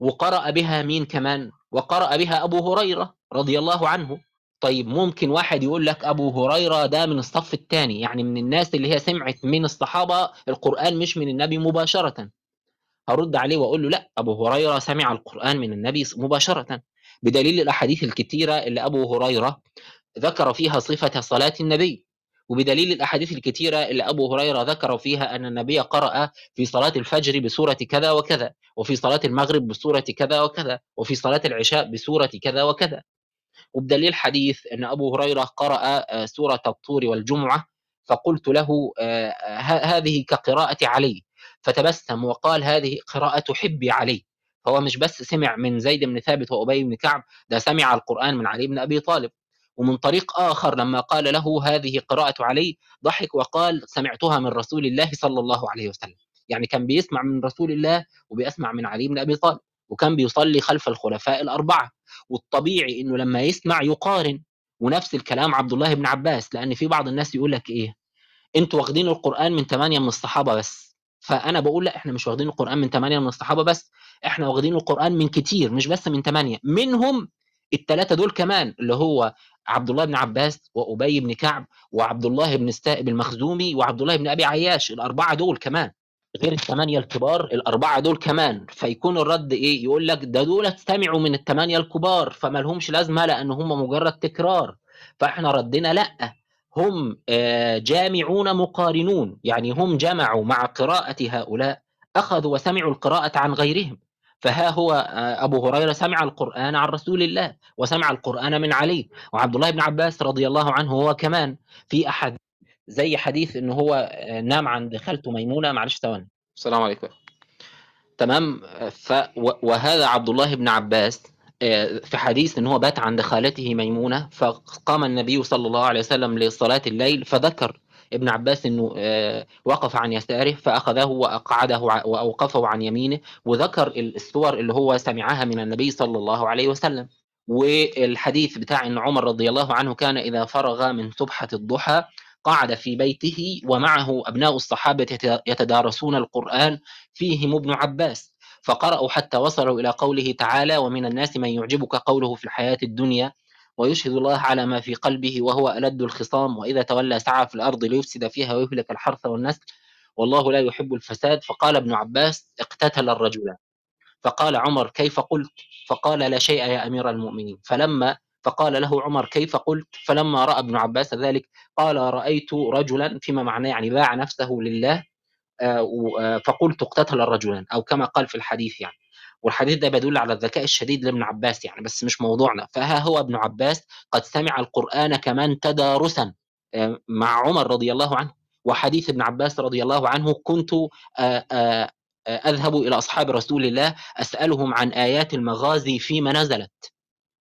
وقرأ بها مين كمان؟ وقرأ بها أبو هريرة رضي الله عنه. طيب ممكن واحد يقول لك أبو هريرة ده من الصف الثاني يعني من الناس اللي هي سمعت من الصحابة القرآن مش من النبي مباشرة. هرد عليه وأقول له لا أبو هريرة سمع القرآن من النبي مباشرة. بدليل الأحاديث الكثيره اللي أبو هريرة ذكر فيها صفة صلاة النبي. وبدليل الأحاديث الكثيره اللي أبو هريرة ذكر فيها أن النبي قرأ في صلاة الفجر بسورة كذا وكذا وفي صلاة المغرب بسورة كذا وكذا وفي صلاة العشاء بسورة كذا وكذا. وبدليل حديث أن أبو هريرة قرأ سورة الطور والجمعة فقلت له هذه كقراءة علي. فتبسم وقال هذه قراءة حبي علي. فهو مش بس سمع من زيد بن ثابت وأبي بن كعب ده سمع القرآن من علي بن أبي طالب. ومن طريق آخر لما قال له هذه قراءة علي ضحك وقال سمعتها من رسول الله صلى الله عليه وسلم. يعني كان بيسمع من رسول الله وبيسمع من علي بن أبي طالب وكان بيصلي خلف الخلفاء الأربعة. والطبيعي إنه لما يسمع يقارن ونفس الكلام عبد الله بن عباس لأن في بعض الناس يقول لك إيه؟ أنتوا واخدين القرآن من ثمانية من الصحابة بس. فأنا بقول لا إحنا مش واخدين القرآن من ثمانيه من الصحابة بس. إحنا واخدين القرآن من كتير مش بس من ثمانيه منهم الثلاثه دول كمان اللي هو عبد الله بن عباس وأبي بن كعب وعبد الله بن السائب المخزومي وعبد الله بن أبي عياش الأربعة دول كمان. غير الثمانيه الكبار الأربعة دول كمان. فيكون الرد إيه؟ يقول لك ده دول سمعوا من الثمانيه الكبار فما لهمش لازمة لأن هم مجرد تكرار. فإحنا ردنا لأ. هم جامعون مقارنون. يعني هم جمعوا مع قراءة هؤلاء أخذوا وسمعوا القراءة عن غيرهم. فها هو أبو هريرة سمع القرآن عن رسول الله وسمع القرآن من علي وعبد الله بن عباس رضي الله عنه هو كمان في أحد زي حديث إنه هو نام عند خالته ميمونة معلش ثواني. السلام عليكم. تمام ف وهذا عبد الله بن عباس في حديث إن هو بات عند خالته ميمونة فقام النبي صلى الله عليه وسلم لصلاة الليل فذكر ابن عباس إنه وقف عن يساره فأخذه وأقعده وأوقفه عن يمينه وذكر الصور اللي هو سمعها من النبي صلى الله عليه وسلم. والحديث بتاع إن عمر رضي الله عنه كان إذا فرغ من سبحه الضحى قعد في بيته ومعه أبناء الصحابة يتدارسون القرآن فيهم ابن عباس. فقرأوا حتى وصلوا إلى قوله تعالى ومن الناس من يعجبك قوله في الحياة الدنيا ويشهد الله على ما في قلبه وهو ألد الخصام وإذا تولى سعى في الأرض ليفسد فيها ويهلك الحرث والنسل والله لا يحب الفساد. فقال ابن عباس اقتتل الرجلان فقال عمر كيف قلت؟ فقال لا شيء يا أمير المؤمنين. فلما فقال له عمر كيف قلت؟ فلما رأى ابن عباس ذلك قال رأيت رجلا فيما معناه يعني باع نفسه لله فقلت اقتتل الرجلان أو كما قال في الحديث يعني. والحديث ده بيدل على الذكاء الشديد لابن عباس يعني بس مش موضوعنا. فها هو ابن عباس قد سمع القرآن كمان تدارسا مع عمر رضي الله عنه وحديث ابن عباس رضي الله عنه كنت أذهب إلى أصحاب رسول الله أسألهم عن آيات المغازي فيما نزلت.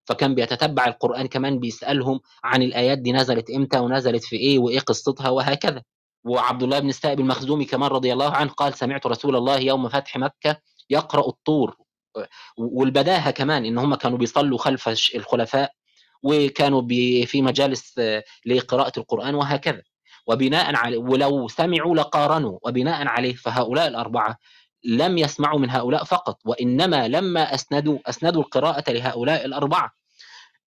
فكان بيتتبع القرآن كمان بيسألهم عن الآيات دي نزلت إمتى ونزلت في إيه وإيه قصتها وهكذا. وعبد الله بن السائب المخزومي كمان رضي الله عنه قال سمعت رسول الله يوم فتح مكة يقرأ الطور. والبداهة كمان إن هم كانوا بيصلوا خلف الخلفاء وكانوا في مجالس لقراءة القرآن وهكذا. وبناء عليه ولو سمعوا لقارنوا. وبناء عليه فهؤلاء الأربعة لم يسمعوا من هؤلاء فقط. وإنما لما أسندوا أسندوا القراءة لهؤلاء الأربعة.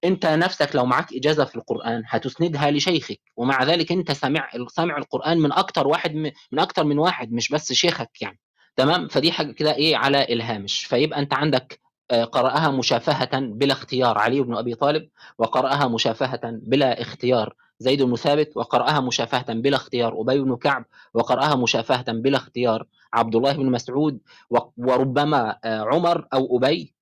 أنت نفسك لو معك إجازة في القرآن هتسندها لشيخك. ومع ذلك أنت سامع سامع القرآن من أكتر واحد من أكتر من واحد مش بس شيخك يعني. تمام؟ فدي حاجة كده إيه على الهامش. فيبقى أنت عندك قرأها مشافهة بلا اختيار. علي بن أبي طالب وقرأها مشافهة بلا اختيار. زيد بن ثابت وقرأها مشافهة بلا اختيار. أبي بن كعب وقرأها مشافهة بلا اختيار. عبد الله بن مسعود وربما عمر أو أبي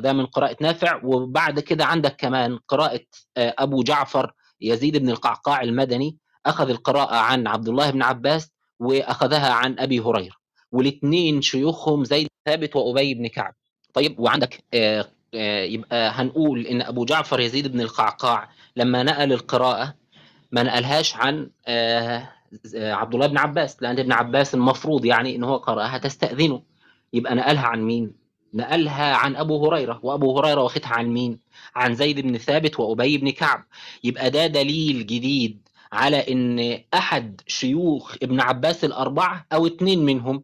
ده من قراءة نافع. وبعد كده عندك كمان قراءة أبو جعفر يزيد بن القعقاع المدني. أخذ القراءة عن عبد الله بن عباس وأخذها عن أبي هريرة. والاثنين شيوخهم زيد ثابت وأبي بن كعب. طيب وعندك يبقى هنقول إن أبو جعفر يزيد بن القعقاع لما نقل القراءة ما نقلهاش عن عبد الله بن عباس لأن ابن عباس المفروض يعني إن هو قرأها تستأذنه. يبقى نقلها عن مين؟ نقلها عن أبو هريرة وأبو هريرة واخدها عن مين؟ عن زيد بن ثابت وأبي بن كعب. يبقى ده دليل جديد على إن أحد شيوخ ابن عباس الأربعة أو اتنين منهم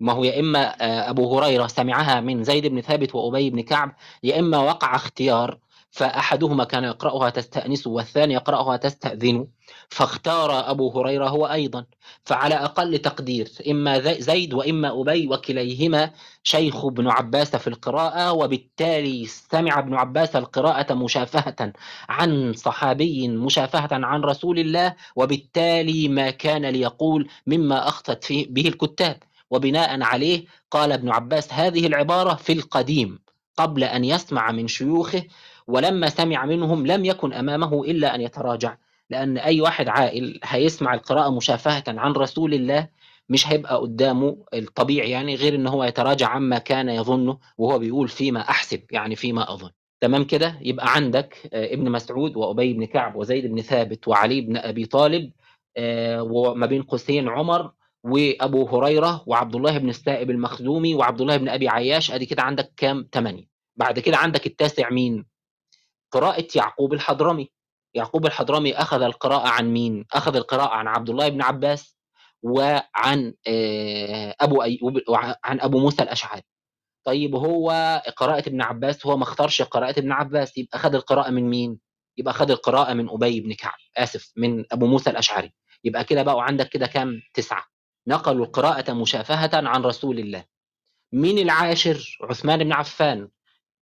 ما هو يا إما آه، أبو هريرة سمعها من زيد بن ثابت وأبي بن كعب يا إما وقع اختيار فأحدهما كان يقرأها تستأنس والثاني يقرأها تستأذن. فاختار أبو هريرة هو أيضا. فعلى أقل تقدير إما زيد وإما أبي وكليهما شيخ ابن عباس في القراءة وبالتالي سمع ابن عباس القراءة مشافهة عن صحابي مشافهة عن رسول الله وبالتالي ما كان ليقول مما أخطت فيه به الكتاب. وبناء عليه قال ابن عباس هذه العبارة في القديم قبل أن يسمع من شيوخه ولما سمع منهم لم يكن أمامه إلا أن يتراجع لأن أي واحد عاقل هيسمع القراءة مشافهة عن رسول الله مش هيبقى قدامه الطبيعي يعني غير إن هو يتراجع عما كان يظنه وهو بيقول فيما أحسب يعني فيما أظن. تمام كده؟ يبقى عندك آه، ابن مسعود وأبي بن كعب وزيد بن ثابت وعلي بن أبي طالب آه، وما بين قوسين عمر وأبو هريرة وعبد الله بن السائب المخزومي وعبد الله بن أبي عياش. أدي كده عندك كام؟ ثمانيه بعد كده عندك التاسع مين؟ قراءة يعقوب الحضرمي. يعقوب الحضرمي أخذ القراءة عن مين؟ أخذ القراءة عن عبد الله بن عباس وعن آه، أبو ايوب وعن أبو موسى الأشعري. طيب هو قراءة ابن عباس هو ما اختارش قراءة ابن عباس. يبقى خد القراءة من مين؟ يبقى خد القراءة من أبي بن كعب. آسف من أبو موسى الأشعري. يبقى كده بقوا عندك كده كام؟ تسعة. نقلوا القراءة مشافهة عن رسول الله. مين العاشر؟ عثمان بن عفان.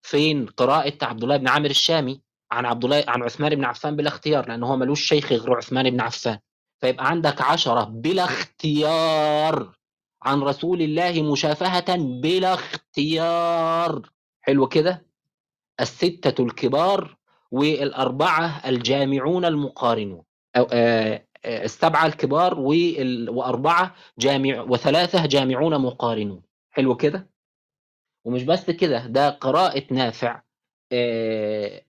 فين قراءة عبد الله بن عامر الشامي عن عبد الله عن عثمان بن عفان بلا اختيار لأن هو ملوش شيخ غير عثمان بن عفان. فيبقى عندك عشرة بلا اختيار عن رسول الله مشافهة بلا اختيار. حلو كده؟ الستة الكبار والأربعة الجامعون المقارنون. أو آه، السبعة الكبار وأربعة جامع وثلاثة جامعون مقارنون. حلو كده؟ ومش بس كده ده قراءة نافع آه،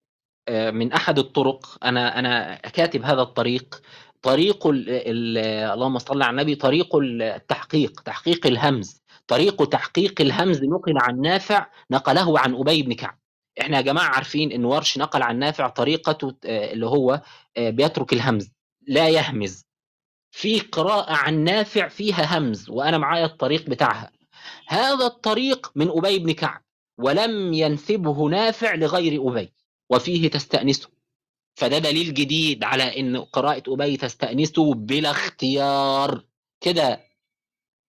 آه، من أحد الطرق. أنا أنا كاتب هذا الطريق. طريق ال ال اللهم صل على النبي طريق التحقيق تحقيق الهمز. طريق تحقيق الهمز نقل عن نافع نقله عن أبي بن كعب. إحنا يا جماعة عارفين إن ورش نقل عن نافع طريقته آه، اللي هو آه، بيترك الهمز. لا يهمز. في قراءة عن نافع فيها همز وأنا معايا الطريق بتاعها. هذا الطريق من أبي بن كعب ولم ينسبه نافع لغير أبي وفيه تستأنسه. فده دليل جديد على إن قراءة أبي تستأنسه بلا اختيار كده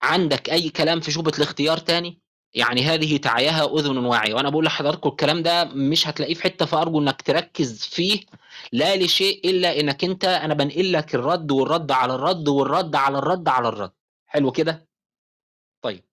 عندك أي كلام في شبهة الاختيار تاني؟ يعني هذه تعيها أذن واعية وأنا بقول لحضراتكم الكلام ده مش هتلاقيه في حتة فأرجو إنك تركز فيه لا لشيء إلا إنك أنت أنا بنقل لك الرد والرد على الرد والرد على الرد على الرد. حلو كده؟ طيب.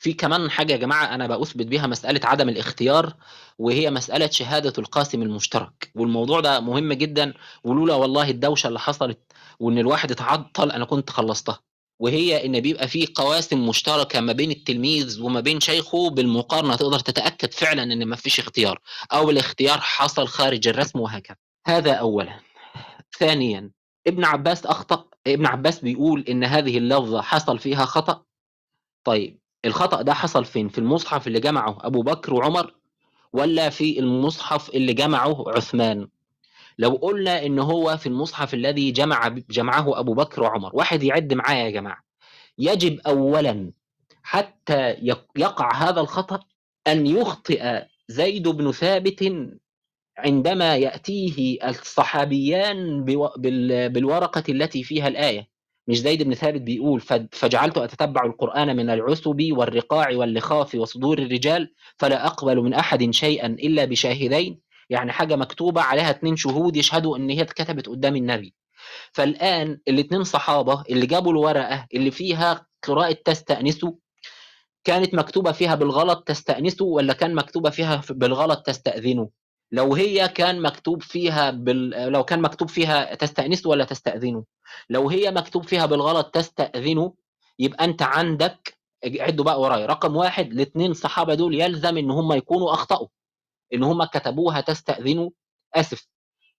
في كمان حاجة يا جماعة أنا بأثبت بيها مسألة عدم الاختيار وهي مسألة شهادة القاسم المشترك. والموضوع ده مهم جدا ولولا والله الدوشة اللي حصلت وإن الواحد اتعطل أنا كنت خلصتها. وهي إن بيبقى في قواسم مشتركة ما بين التلميذ وما بين شيخه بالمقارنة تقدر تتأكد فعلا إن ما فيش اختيار أو الاختيار حصل خارج الرسم وهكذا هذا أولا ثانيا ابن عباس أخطأ ابن عباس بيقول إن هذه اللفظة حصل فيها خطأ طيب الخطأ ده حصل فين؟ في المصحف اللي جمعه أبو بكر وعمر ولا في المصحف اللي جمعه عثمان؟ لو قلنا إن هو في المصحف الذي جمع جمعه أبو بكر وعمر، واحد يعد معايا يا جماعة. يجب أولاً حتى يق- يقع هذا الخطأ أن يخطئ زيد بن ثابت عندما يأتيه الصحابيان بو- بال- بالورقة التي فيها الآية مش زيد بن ثابت بيقول "فج- فجعلت أتتبع القرآن من العسب والرقاع واللخاف وصدور الرجال فلا أقبل من أحد شيئا إلا بشاهدين يعني حاجة مكتوبة عليها اتنين شهود يشهدوا إن هي اتكتبت قدام النبي. فالآن الاتنين صحابة اللي جابوا الورقة اللي فيها قراءة تستأنسوا كانت مكتوبة فيها بالغلط تستأنسوا ولا كان مكتوبة فيها بالغلط تستأذنوا؟ لو هي كان مكتوب فيها بال... لو كان مكتوب فيها تستأنسوا ولا تستأذنوا؟ لو هي مكتوب فيها بالغلط تستأذنوا يبقى أنت عندك عدوا بقى ورايا رقم واحد الاثنين صحابة دول يلزم إن هم يكونوا أخطأوا. إن هم كتبوها تستأذنوا آسف.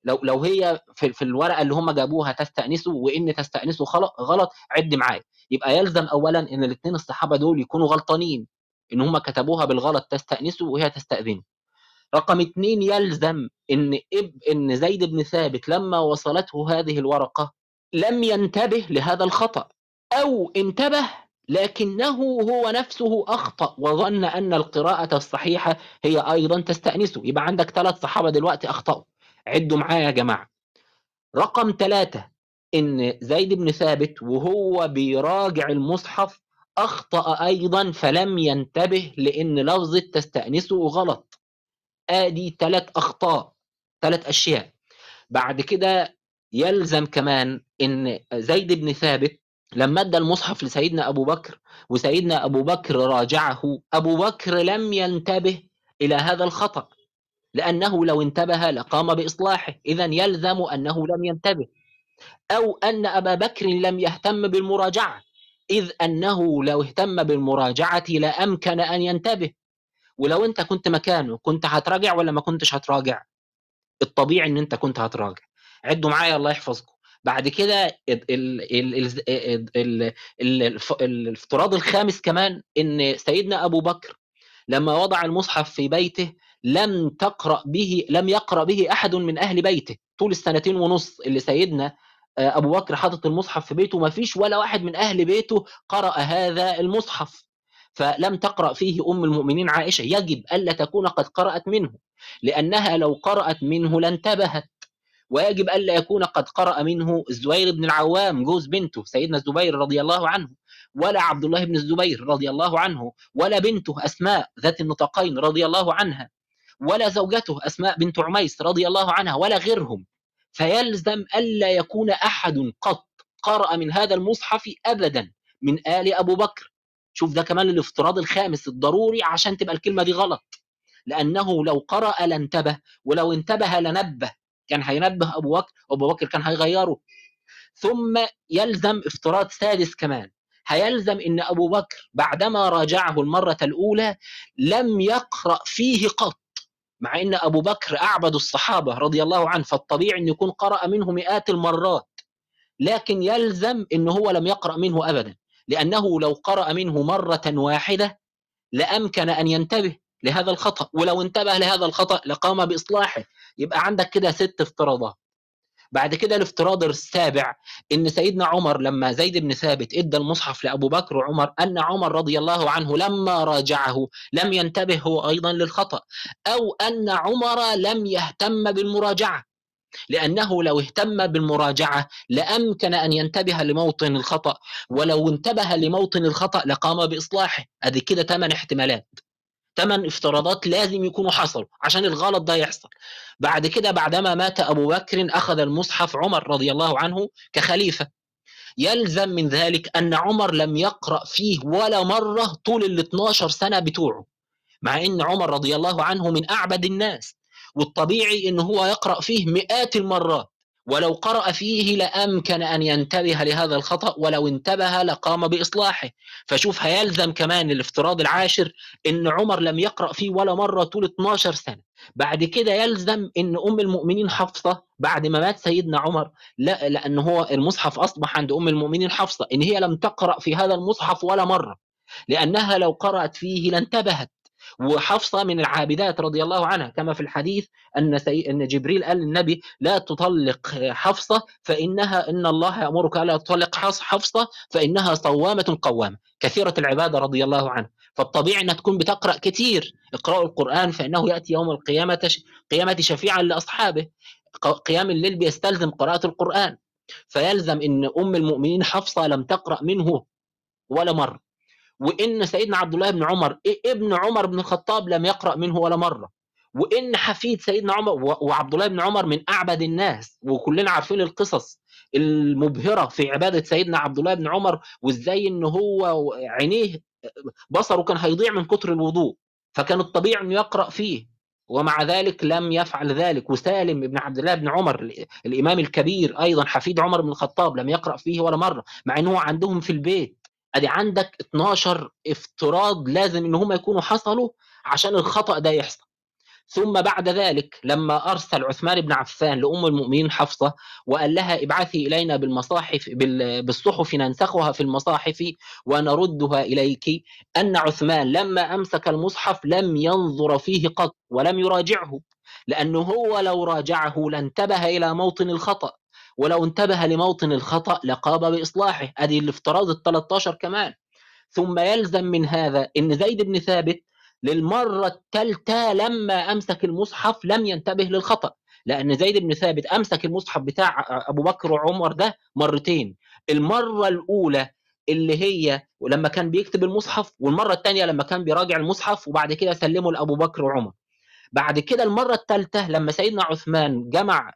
لو لو هي في, في الورقة اللي هم جابوها تستأنسوا وإن تستأنسوا خلق غلط عد معايا يبقى يلزم اولا إن الاثنين الصحابة دول يكونوا غلطانين. إن هم كتبوها بالغلط تستأنسوا وهي تستأذنوا رقم اثنين يلزم إن إب إن زيد بن ثابت لما وصلته هذه الورقة لم ينتبه لهذا الخطأ أو انتبه لكنه هو نفسه أخطأ وظن أن القراءة الصحيحة هي أيضا تستأنسه. يبقى عندك ثلاث صحابة دلوقتي أخطأوا. عدوا معايا يا جماعة. رقم ثلاثة إن زيد بن ثابت وهو بيراجع المصحف أخطأ أيضا فلم ينتبه لأن لفظة تستأنسه غلط. آدي ثلاث أخطاء ثلاث أشياء. بعد كده يلزم كمان إن زيد بن ثابت لما أدى المصحف لسيدنا أبو بكر وسيدنا أبو بكر راجعه أبو بكر لم ينتبه إلى هذا الخطأ لأنه لو انتبه لقام بإصلاحه اذا يلزم أنه لم ينتبه. أو أن أبا بكر لم يهتم بالمراجعة إذ أنه لو اهتم بالمراجعة لأمكن أن ينتبه. ولو أنت كنت مكانه كنت هتراجع ولا ما كنتش هتراجع؟ الطبيعي إن أنت كنت هتراجع. عدوا معايا الله يحفظكم. بعد كده الافتراض الخامس كمان إن سيدنا أبو بكر لما وضع المصحف في بيته لم تقرأ به لم يقرأ به أحد من أهل بيته. طول السنتين ونص اللي سيدنا آه، أبو بكر حاطط المصحف في بيته ما فيش ولا واحد من أهل بيته قرأ هذا المصحف. فلم تقرأ فيه أم المؤمنين عائشة. يجب ألا تكون قد قرأت منه لأنها لو قرأت منه لانتبهت. ويجب ألا يكون قد قرأ منه الزبير بن العوام جوز بنته سيدنا الزبير رضي الله عنه ولا عبد الله بن الزبير رضي الله عنه ولا بنته أسماء ذات النطاقين رضي الله عنها ولا زوجته أسماء بنت عميس رضي الله عنها ولا غيرهم. فيلزم ألا يكون أحد قط قرأ من هذا المصحف أبدا من آل أبو بكر. شوف ده كمان الافتراض الخامس الضروري عشان تبقى الكلمة دي غلط. لأنه لو قرأ لانتبه ولو انتبه لنبه كان هينبه أبو بكر وأبو بكر كان هيغيره. ثم يلزم افتراض سادس كمان. هيلزم إن أبو بكر بعدما راجعه المرة الأولى لم يقرأ فيه قط مع إن أبو بكر أعبد الصحابة رضي الله عنه فالطبيعي إن يكون قرأ منه مئات المرات. لكن يلزم إن هو لم يقرأ منه ابدا لأنه لو قرأ منه مرة واحدة لأمكن أن ينتبه. لهذا الخطأ ولو انتبه لهذا الخطأ لقام بإصلاحه. يبقى عندك كده ست افتراضات. بعد كده الافتراض السابع إن سيدنا عمر لما زيد بن ثابت إدى المصحف لأبو بكر وعمر أن عمر رضي الله عنه لما راجعه لم ينتبه هو أيضا للخطأ أو أن عمر لم يهتم بالمراجعة. لأنه لو اهتم بالمراجعة لأمكن أن ينتبه لموطن الخطأ ولو انتبه لموطن الخطأ لقام بإصلاحه. ادي كده ثمان احتمالات. ثمان افتراضات لازم يكونوا حصلوا عشان الغلط ده يحصل. بعد كده بعدما مات أبو بكر أخذ المصحف عمر رضي الله عنه كخليفة. يلزم من ذلك أن عمر لم يقرأ فيه ولا مرة طول ال 12 سنة بتوعه مع إن عمر رضي الله عنه من أعبد الناس والطبيعي إن هو يقرأ فيه مئات المرات. ولو قرأ فيه لأمكن أن ينتبه لهذا الخطأ ولو انتبه لقام بإصلاحه. فشوف هيلزم كمان الافتراض العاشر إن عمر لم يقرأ فيه ولا مرة طول 12 سنة. بعد كده يلزم إن أم المؤمنين حفصة بعد ما مات سيدنا عمر لا لأن هو المصحف أصبح عند أم المؤمنين حفصة إن هي لم تقرأ في هذا المصحف ولا مرة. لأنها لو قرأت فيه لانتبهت. وحفصة من العابدات رضي الله عنها كما في الحديث أن, سي... أن جبريل قال للنبي لا تطلق حفصة فإنها إن الله يأمرك ألا تطلق حفصة فإنها صوامة قوامة كثيرة العبادة رضي الله عنها. فالطبيعي أنها تكون بتقرأ كثير اقرأوا القرآن فإنه يأتي يوم القيامة ش... قيامة شفيعا لأصحابه قيام الليل بيستلزم قراءة القرآن. فيلزم أن أم المؤمنين حفصة لم تقرأ منه ولا مرة. وإن سيدنا عبد الله بن عمر ابن عمر بن الخطاب لم يقرأ منه ولا مرة. وإن حفيد سيدنا عمر وعبد الله بن عمر من أعبد الناس وكلنا عارفين القصص المبهرة في عبادة سيدنا عبد الله بن عمر وإزاي إن هو عينيه بصره كان هيضيع من كتر الوضوء. فكان الطبيعي إنه يقرأ فيه. ومع ذلك لم يفعل ذلك. وسالم بن عبد الله بن عمر الإمام الكبير أيضا حفيد عمر بن الخطاب لم يقرأ فيه ولا مرة مع إنه عندهم في البيت. أدي عندك 12 افتراض لازم إن هم يكونوا حصلوا عشان الخطأ ده يحصل. ثم بعد ذلك لما أرسل عثمان بن عفان لأم المؤمنين حفصة وقال لها ابعثي إلينا بالمصاحف بالصحف ننسخها في المصاحف ونردها إليك أن عثمان لما أمسك المصحف لم ينظر فيه قط ولم يراجعه لأنه هو لو راجعه لانتبه إلى موطن الخطأ. ولو انتبه لموطن الخطأ لقام بإصلاحه. ادي الافتراض ال 13 كمان. ثم يلزم من هذا إن زيد بن ثابت للمرة الثالثة لما أمسك المصحف لم ينتبه للخطأ. لأن زيد بن ثابت أمسك المصحف بتاع أبو بكر وعمر ده مرتين. المرة الأولى اللي هي لما كان بيكتب المصحف والمرة الثانية لما كان بيراجع المصحف وبعد كده سلمه لأبو بكر وعمر. بعد كده المرة الثالثة لما سيدنا عثمان جمع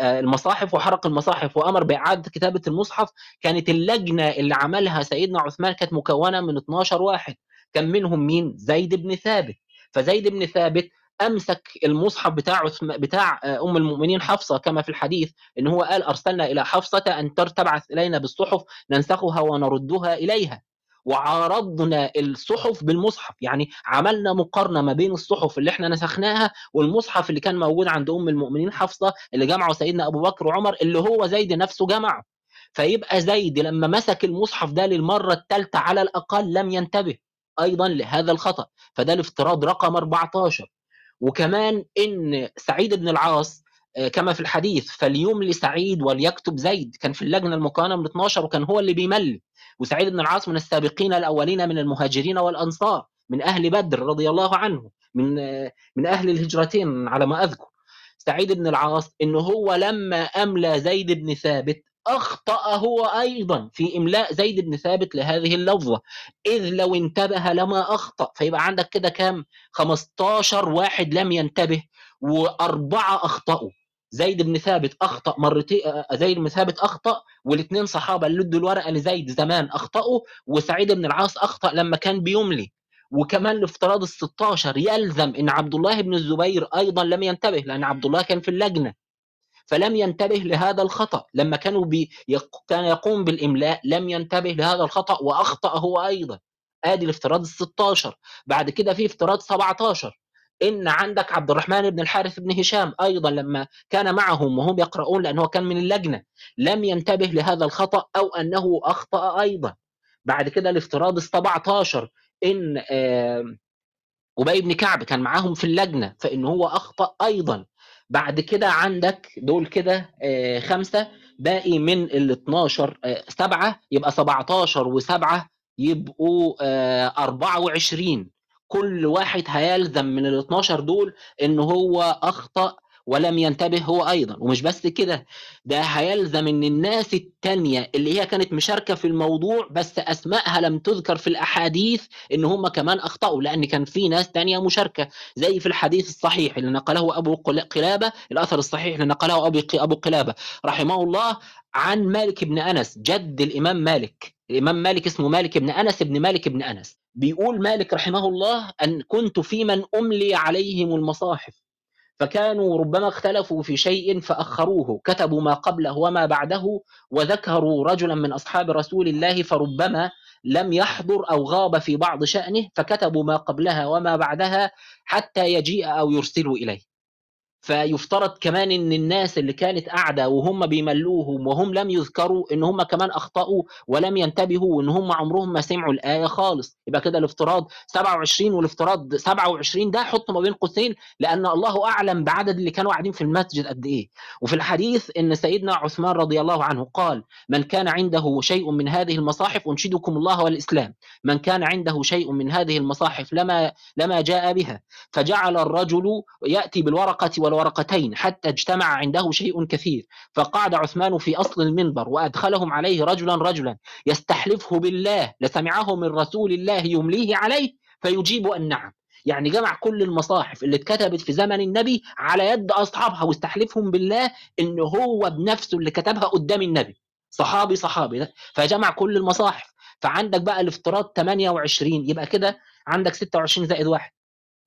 المصاحف وحرق المصاحف وأمر بإعادة كتابة المصحف كانت اللجنة اللي عملها سيدنا عثمان كانت مكونة من 12 واحد. كان منهم مين؟ زيد بن ثابت. فزيد بن ثابت أمسك المصحف بتاع بتاع أم المؤمنين حفصة كما في الحديث إن هو قال أرسلنا إلى حفصة أن تبعث إلينا بالصحف ننسخها ونردها إليها. وعارضنا الصحف بالمصحف. يعني عملنا مقارنة ما بين الصحف اللي إحنا نسخناها والمصحف اللي كان موجود عند أم المؤمنين حفصة اللي جمعه سيدنا أبو بكر وعمر اللي هو زيد نفسه جمعه. فيبقى زيد لما مسك المصحف ده للمرة الثالثه على الأقل لم ينتبه أيضا لهذا الخطأ. فده الافتراض رقم 14 وكمان إن سعيد بن العاص كما في الحديث فليملي سعيد وليكتب زيد. كان في اللجنة المكونه من 12 وكان هو اللي بيملي وسعيد بن العاص من السابقين الأولين من المهاجرين والأنصار من أهل بدر رضي الله عنه من من أهل الهجرتين على ما أذكر. سعيد بن العاص إن هو لما أملى زيد بن ثابت اخطا هو أيضا في إملاء زيد بن ثابت لهذه اللفظة. إذ لو انتبه لما أخطأ فيبقى عندك كده كام؟ 15 واحد لم ينتبه وأربعة أخطأوا. زيد بن ثابت أخطأ مرتين زيد بن ثابت أخطأ والاثنين صحابة اللي ادوا الورقة لزيد زمان أخطأوا وسعيد بن العاص أخطأ لما كان بيملي. وكمان الافتراض ال 16 يلزم إن عبد الله بن الزبير أيضا لم ينتبه لأن عبد الله كان في اللجنة. فلم ينتبه لهذا الخطأ. لما كانوا بي. كان يقوم بالإملاء لم ينتبه لهذا الخطأ وأخطأ هو أيضا. آدي الافتراض ال 16 بعد كده في افتراض 17 إن عندك عبد الرحمن بن الحارث بن هشام أيضا لما كان معهم وهم يقرؤون لأنه كان من اللجنة لم ينتبه لهذا الخطأ أو أنه أخطأ أيضا. بعد كده الافتراض ال 17 إن أبي بن كعب كان معاهم في اللجنة فإن هو أخطأ أيضا. بعد كده عندك دول كده خمسة باقي من ال 12 سبعة يبقى 17 و7 يبقوا 24 كل واحد هيلزم من ال 12 دول إن هو أخطأ ولم ينتبه هو أيضا. ومش بس كده ده هيلزم إن الناس التانية اللي هي كانت مشاركة في الموضوع بس أسمائها لم تذكر في الأحاديث إن هم كمان أخطأوا لأن كان في ناس تانية مشاركة. زي في الحديث الصحيح اللي نقله أبو قلابة الأثر الصحيح اللي نقله أبو قلابة رحمه الله عن مالك بن أنس جد الإمام مالك. الإمام مالك اسمه مالك بن أنس بن مالك بن أنس. بيقول مالك رحمه الله أن كنت في من أملي عليهم المصاحف. فكانوا ربما اختلفوا في شيء فأخروه كتبوا ما قبله وما بعده وذكروا رجلا من أصحاب رسول الله فربما لم يحضر أو غاب في بعض شأنه فكتبوا ما قبلها وما بعدها حتى يجيء أو يرسلوا إليه. فيفترض كمان إن الناس اللي كانت قاعدة وهم بيملوهم وهم لم يذكروا إن هم كمان أخطأوا ولم ينتبهوا وإن هم عمرهم ما سمعوا الآية خالص. يبقى كده الافتراض 27 والافتراض 27 ده حطه ما بين قوسين لأن الله أعلم بعدد اللي كانوا قاعدين في المسجد قد إيه. وفي الحديث إن سيدنا عثمان رضي الله عنه قال من كان عنده شيء من هذه المصاحف أنشدكم الله والإسلام. من كان عنده شيء من هذه المصاحف لما لما جاء بها. فجعل الرجل يأتي بالورقة والورقتين حتى اجتمع عنده شيء كثير. فقعد عثمان في أصل المنبر وأدخلهم عليه رجلا رجلا. يستحلفه بالله لسمعه من رسول الله يمليه عليه فيجيب أن نعم. يعني جمع كل المصاحف اللي اتكتبت في زمن النبي على يد أصحابها واستحلفهم بالله إن هو بنفسه اللي كتبها قدام النبي. صحابي صحابي. ده فجمع كل المصاحف. فعندك بقى الافتراض 28 يبقى كده عندك 26 زائد واحد.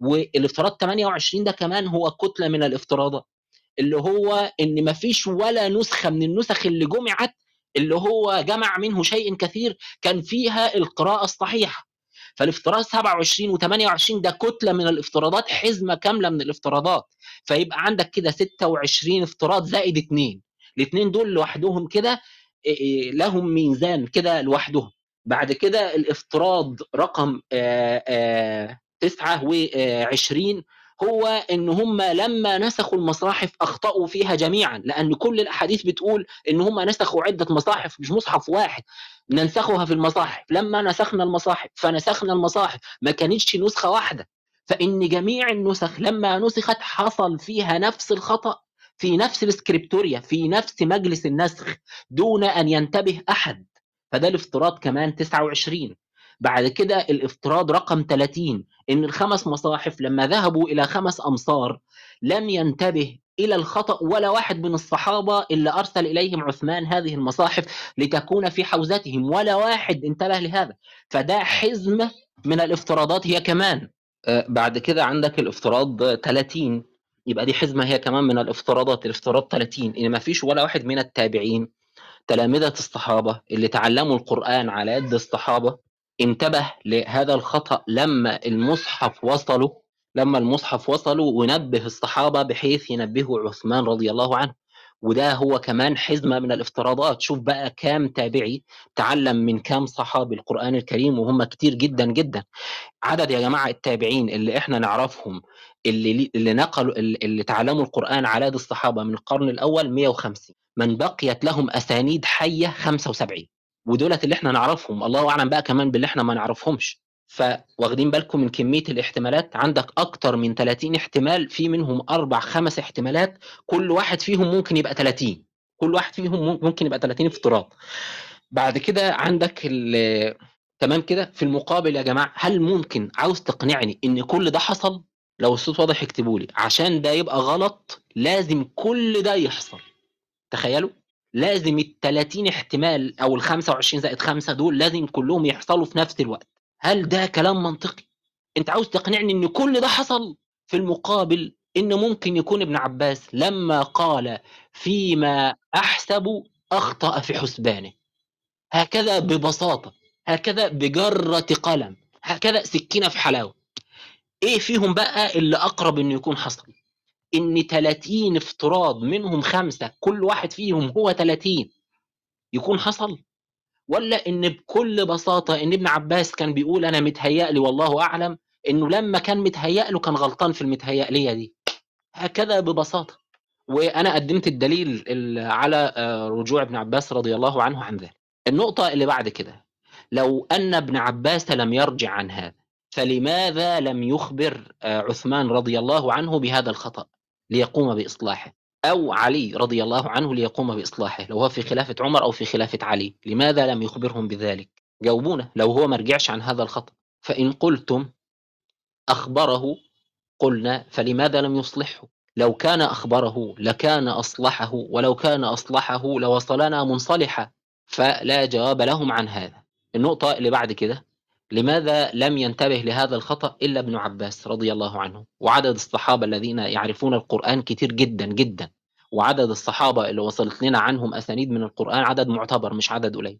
والافتراض 28 ده كمان هو كتلة من الافتراضات اللي هو إن مفيش ولا نسخة من النسخ اللي جمعت اللي هو جمع منه شيء كثير كان فيها القراءة الصحيحة. فالافتراض 27 و28 ده كتلة من الافتراضات حزمة كاملة من الافتراضات. فيبقى عندك كده 26 افتراض زائد اثنين الاثنين دول لوحدهم كده لهم ميزان كده لوحدهم. بعد كده الافتراض رقم آآ آآ 29 هو إن هم لما نسخوا المصاحف أخطأوا فيها جميعا لأن كل الأحاديث بتقول إن هم نسخوا عدة مصاحف مش مصحف واحد. ننسخها في المصاحف. لما نسخنا المصاحف فنسخنا المصاحف ما كانتش نسخة واحدة. فإن جميع النسخ لما نسخت حصل فيها نفس الخطأ في نفس السكريبتوريا في نفس مجلس النسخ دون أن ينتبه أحد. فده الافتراض كمان 29 بعد كده الافتراض رقم 30 إن الخمس مصاحف لما ذهبوا إلى خمس أمصار لم ينتبه إلى الخطأ ولا واحد من الصحابة اللي أرسل إليهم عثمان هذه المصاحف لتكون في حوزتهم ولا واحد انتبه لهذا. فده حزم من الافتراضات هي كمان. آه، بعد كده عندك الافتراض 30 يبقى دي حزمة هي كمان من الافتراضات الافتراض 30 إن ما فيش ولا واحد من التابعين تلامذة الصحابة اللي تعلموا القرآن على يد الصحابة انتبه لهذا الخطأ لما المصحف وصلوا لما المصحف وصلوا ونبه الصحابة بحيث ينبهوا عثمان رضي الله عنه. وده هو كمان حزمة من الافتراضات. شوف بقى كام تابعي تعلم من كام صحابي القرآن الكريم وهم كتير جدا جدا. عدد يا جماعة التابعين اللي إحنا نعرفهم اللي اللي نقلوا اللي تعلموا القرآن على يد الصحابة من القرن الأول 150 من بقيت لهم أسانيد حية 75 ودولت اللي إحنا نعرفهم الله أعلم بقى كمان باللي إحنا ما نعرفهمش. فواخدين بالكم من كمية الاحتمالات عندك أكتر من 30 احتمال في منهم أربع خمس احتمالات كل واحد فيهم ممكن يبقى 30 كل واحد فيهم ممكن يبقى 30 افتراض. بعد كده عندك تمام كده؟ في المقابل يا جماعة هل ممكن عاوز تقنعني إن كل ده حصل؟ لو الصوت واضح اكتبوا لي عشان ده يبقى غلط لازم كل ده يحصل. تخيلوا؟ لازم ال 30 احتمال أو ال 25 زائد 5 دول لازم كلهم يحصلوا في نفس الوقت. هل ده كلام منطقي؟ أنت عاوز تقنعني إن كل ده حصل؟ في المقابل إن ممكن يكون ابن عباس لما قال فيما أحسب أخطأ في حسبانه. هكذا ببساطة هكذا بجرة قلم هكذا سكينة في حلاوة. إيه فيهم بقى اللي أقرب إنه يكون حصل؟ إن 30 افتراض منهم خمسة كل واحد فيهم هو 30 يكون حصل؟ ولا إن بكل بساطة إن ابن عباس كان بيقول أنا متهيأ لي والله أعلم إنه لما كان متهيأ له كان غلطان في المتهيأ لي دي. هكذا ببساطة. وأنا قدمت الدليل على آه، رجوع ابن عباس رضي الله عنه عن ذلك. النقطة اللي بعد كده لو أن ابن عباس لم يرجع عن هذا فلماذا لم يخبر آه، عثمان رضي الله عنه بهذا الخطأ؟ ليقوم بإصلاحه أو علي رضي الله عنه ليقوم بإصلاحه لو هو في خلافة عمر أو في خلافة علي لماذا لم يخبرهم بذلك؟ جاوبونا لو هو ما رجعش عن هذا الخطأ. فإن قلتم أخبره قلنا فلماذا لم يصلحه؟ لو كان أخبره لكان أصلحه ولو كان أصلحه لوصلنا منصلحا فلا جواب لهم عن هذا. النقطة اللي بعد كده لماذا لم ينتبه لهذا الخطأ إلا ابن عباس رضي الله عنه؟ وعدد الصحابة الذين يعرفون القرآن كتير جدا جدا. وعدد الصحابة اللي وصلت لنا عنهم أسانيد من القرآن عدد معتبر مش عدد قليل.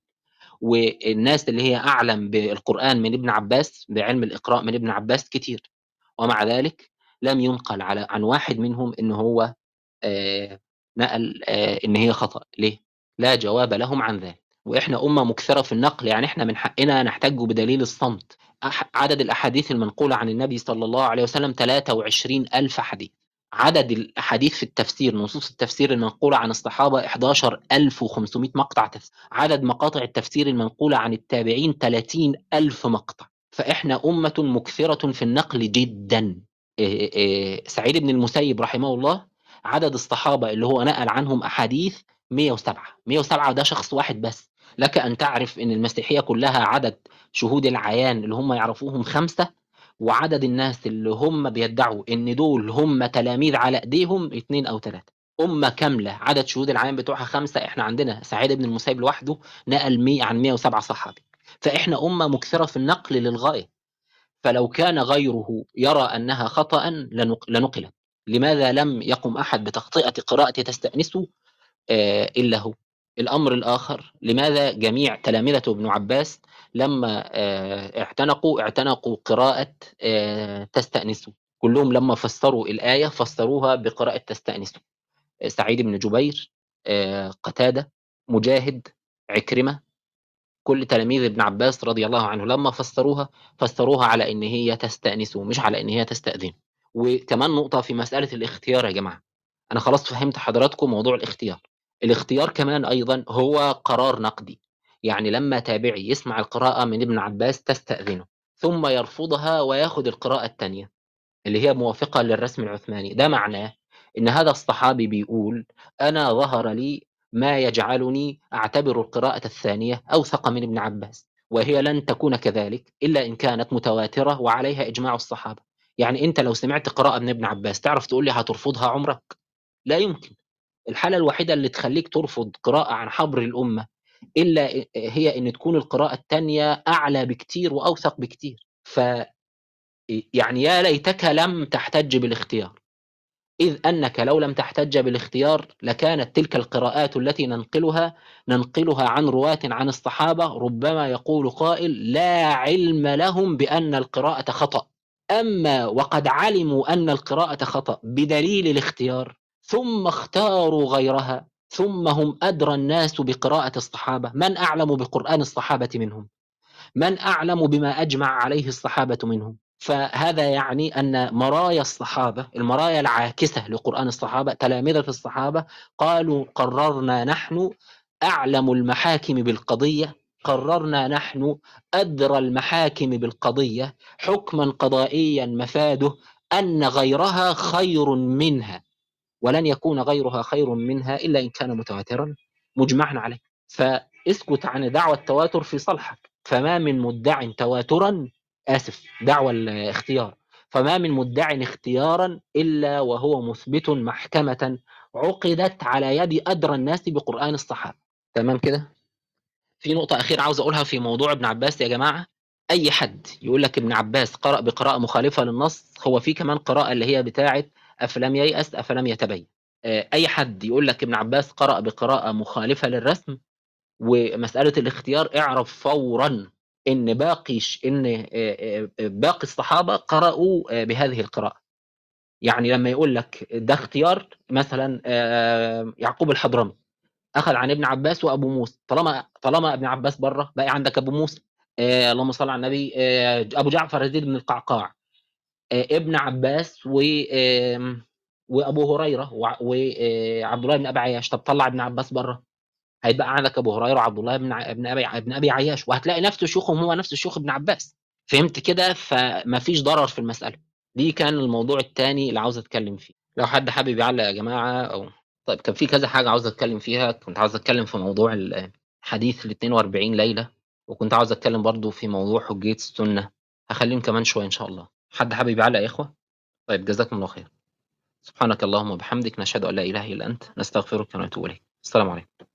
والناس اللي هي أعلم بالقرآن من ابن عباس بعلم الإقراء من ابن عباس كتير. ومع ذلك لم ينقل على عن واحد منهم إن هو آه نقل آه إن هي خطأ. ليه؟ لا جواب لهم عن ذلك. وإحنا أمة مكثرة في النقل يعني إحنا من حقنا نحتج بدليل الصمت. عدد الأحاديث المنقولة عن النبي صلى الله عليه وسلم 23 ألف حديث. عدد الأحاديث في التفسير نصوص التفسير المنقولة عن الصحابة 11500 مقطع تفسير عدد مقاطع التفسير المنقولة عن التابعين 30 ألف مقطع. فإحنا أمة مكثرة في النقل جدا. سعيد بن المسيب رحمه الله عدد الصحابة اللي هو نقل عنهم أحاديث 107 107 ده شخص واحد بس. لك أن تعرف أن المسيحية كلها عدد شهود العيان اللي هم يعرفوهم خمسة وعدد الناس اللي هم بيدعوا أن دول هم تلاميذ على أيديهم اثنين أو ثلاثة. أمة كاملة عدد شهود العيان بتوعها خمسة إحنا عندنا سعيد بن المسيب لوحده نقل 100 عن 107 صحابي. فإحنا أمة مكثرة في النقل للغاية. فلو كان غيره يرى أنها خطأ لنقلت. لماذا لم يقم أحد بتخطئة قراءة تستأنسه؟ آه، إلا هو. الأمر الآخر لماذا جميع تلامذة ابن عباس لما آه، اعتنقوا اعتنقوا قراءة آه، تستأنسوا كلهم لما فسروا الآية فسروها بقراءة تستأنسوا سعيد بن جبير قتادة مجاهد عكرمة كل تلاميذ ابن عباس رضي الله عنه لما فسروها فسروها على إن هي تستأنسوا مش على إن هي تستأذن وكمان نقطة في مسألة الاختيار يا جماعة. أنا خلاص فهمت حضراتكم موضوع الاختيار. الاختيار كمان أيضا هو قرار نقدي. يعني لما تابعي يسمع القراءة من ابن عباس تستأذنه ثم يرفضها وياخد القراءة الثانية اللي هي موافقة للرسم العثماني. ده معناه إن هذا الصحابي بيقول أنا ظهر لي ما يجعلني أعتبر القراءة الثانية أوثق من ابن عباس وهي لن تكون كذلك إلا إن كانت متواترة وعليها إجماع الصحابة. يعني أنت لو سمعت قراءة من ابن عباس تعرف تقول لي هترفضها عمرك؟ لا يمكن. الحالة الوحيدة اللي تخليك ترفض قراءة عن حبر الأمة إلا هي إن تكون القراءة الثانية أعلى بكتير وأوثق بكتير. ف يعني يا ليتك لم تحتج بالاختيار. إذ أنك لو لم تحتج بالاختيار لكانت تلك القراءات التي ننقلها ننقلها عن رواة عن الصحابة ربما يقول قائل لا علم لهم بأن القراءة خطأ. أما وقد علموا أن القراءة خطأ بدليل الاختيار ثم اختاروا غيرها ثم هم أدرى الناس بقراءة الصحابة. من أعلم بقرآن الصحابة منهم؟ من أعلم بما أجمع عليه الصحابة منهم؟ فهذا يعني أن مرايا الصحابة المرايا العاكسة لقرآن الصحابة تلامذة الصحابة قالوا قررنا نحن أعلم المحاكم بالقضية قررنا نحن أدرى المحاكم بالقضية حكما قضائيا مفاده أن غيرها خير منها. ولن يكون غيرها خير منها إلا إن كان متواترا مجمعا عليه. فاسكت عن دعوى التواتر في صلحك. فما من مدع تواترا آسف دعوى الاختيار. فما من مدع اختيارا إلا وهو مثبت محكمة عقدت على يد أدرى الناس بقرآن الصحابة. تمام كده؟ في نقطة أخيرة عاوز أقولها في موضوع ابن عباس يا جماعة. أي حد يقول لك ابن عباس قرأ بقراءة مخالفة للنص هو في كمان قراءة اللي هي بتاعة أفلم ييأس أفلم يتبين. أي حد يقول لك ابن عباس قرأ بقراءة مخالفة للرسم ومسألة الاختيار اعرف فورا إن باقي إن باقي الصحابة قرأوا بهذه القراءة. يعني لما يقول لك ده اختيار مثلا يعقوب الحضرمي أخذ عن ابن عباس وأبو موسى طالما طالما ابن عباس بره بقى عندك أبو موسى اللهم صل على النبي أبو جعفر يزيد بن القعقاع. ابن عباس و وأبو هريرة وعبد الله بن أبي عياش. طب طلع ابن عباس بره. هيبقى عندك أبو هريرة وعبد الله بن ابن أبي ابن أبي عياش. وهتلاقي نفس شيوخهم هو نفس شيوخ ابن عباس. فهمت كده؟ فما فيش ضرر في المسألة. دي كان الموضوع الثاني اللي عاوز أتكلم فيه. لو حد حابب يعلق يا جماعة أو طيب كان في كذا حاجة عاوز أتكلم فيها. كنت عاوز أتكلم في موضوع الحديث ال 42 ليلة. وكنت عاوز أتكلم برضو في موضوع حجية السنة. هخليهم كمان شوية إن شاء الله. حد حابب يعلق يا إخوة؟ طيب جزاكم الله خير. سبحانك اللهم وبحمدك نشهد أن لا إله إلا أنت نستغفرك ونتوب إليك. السلام عليكم.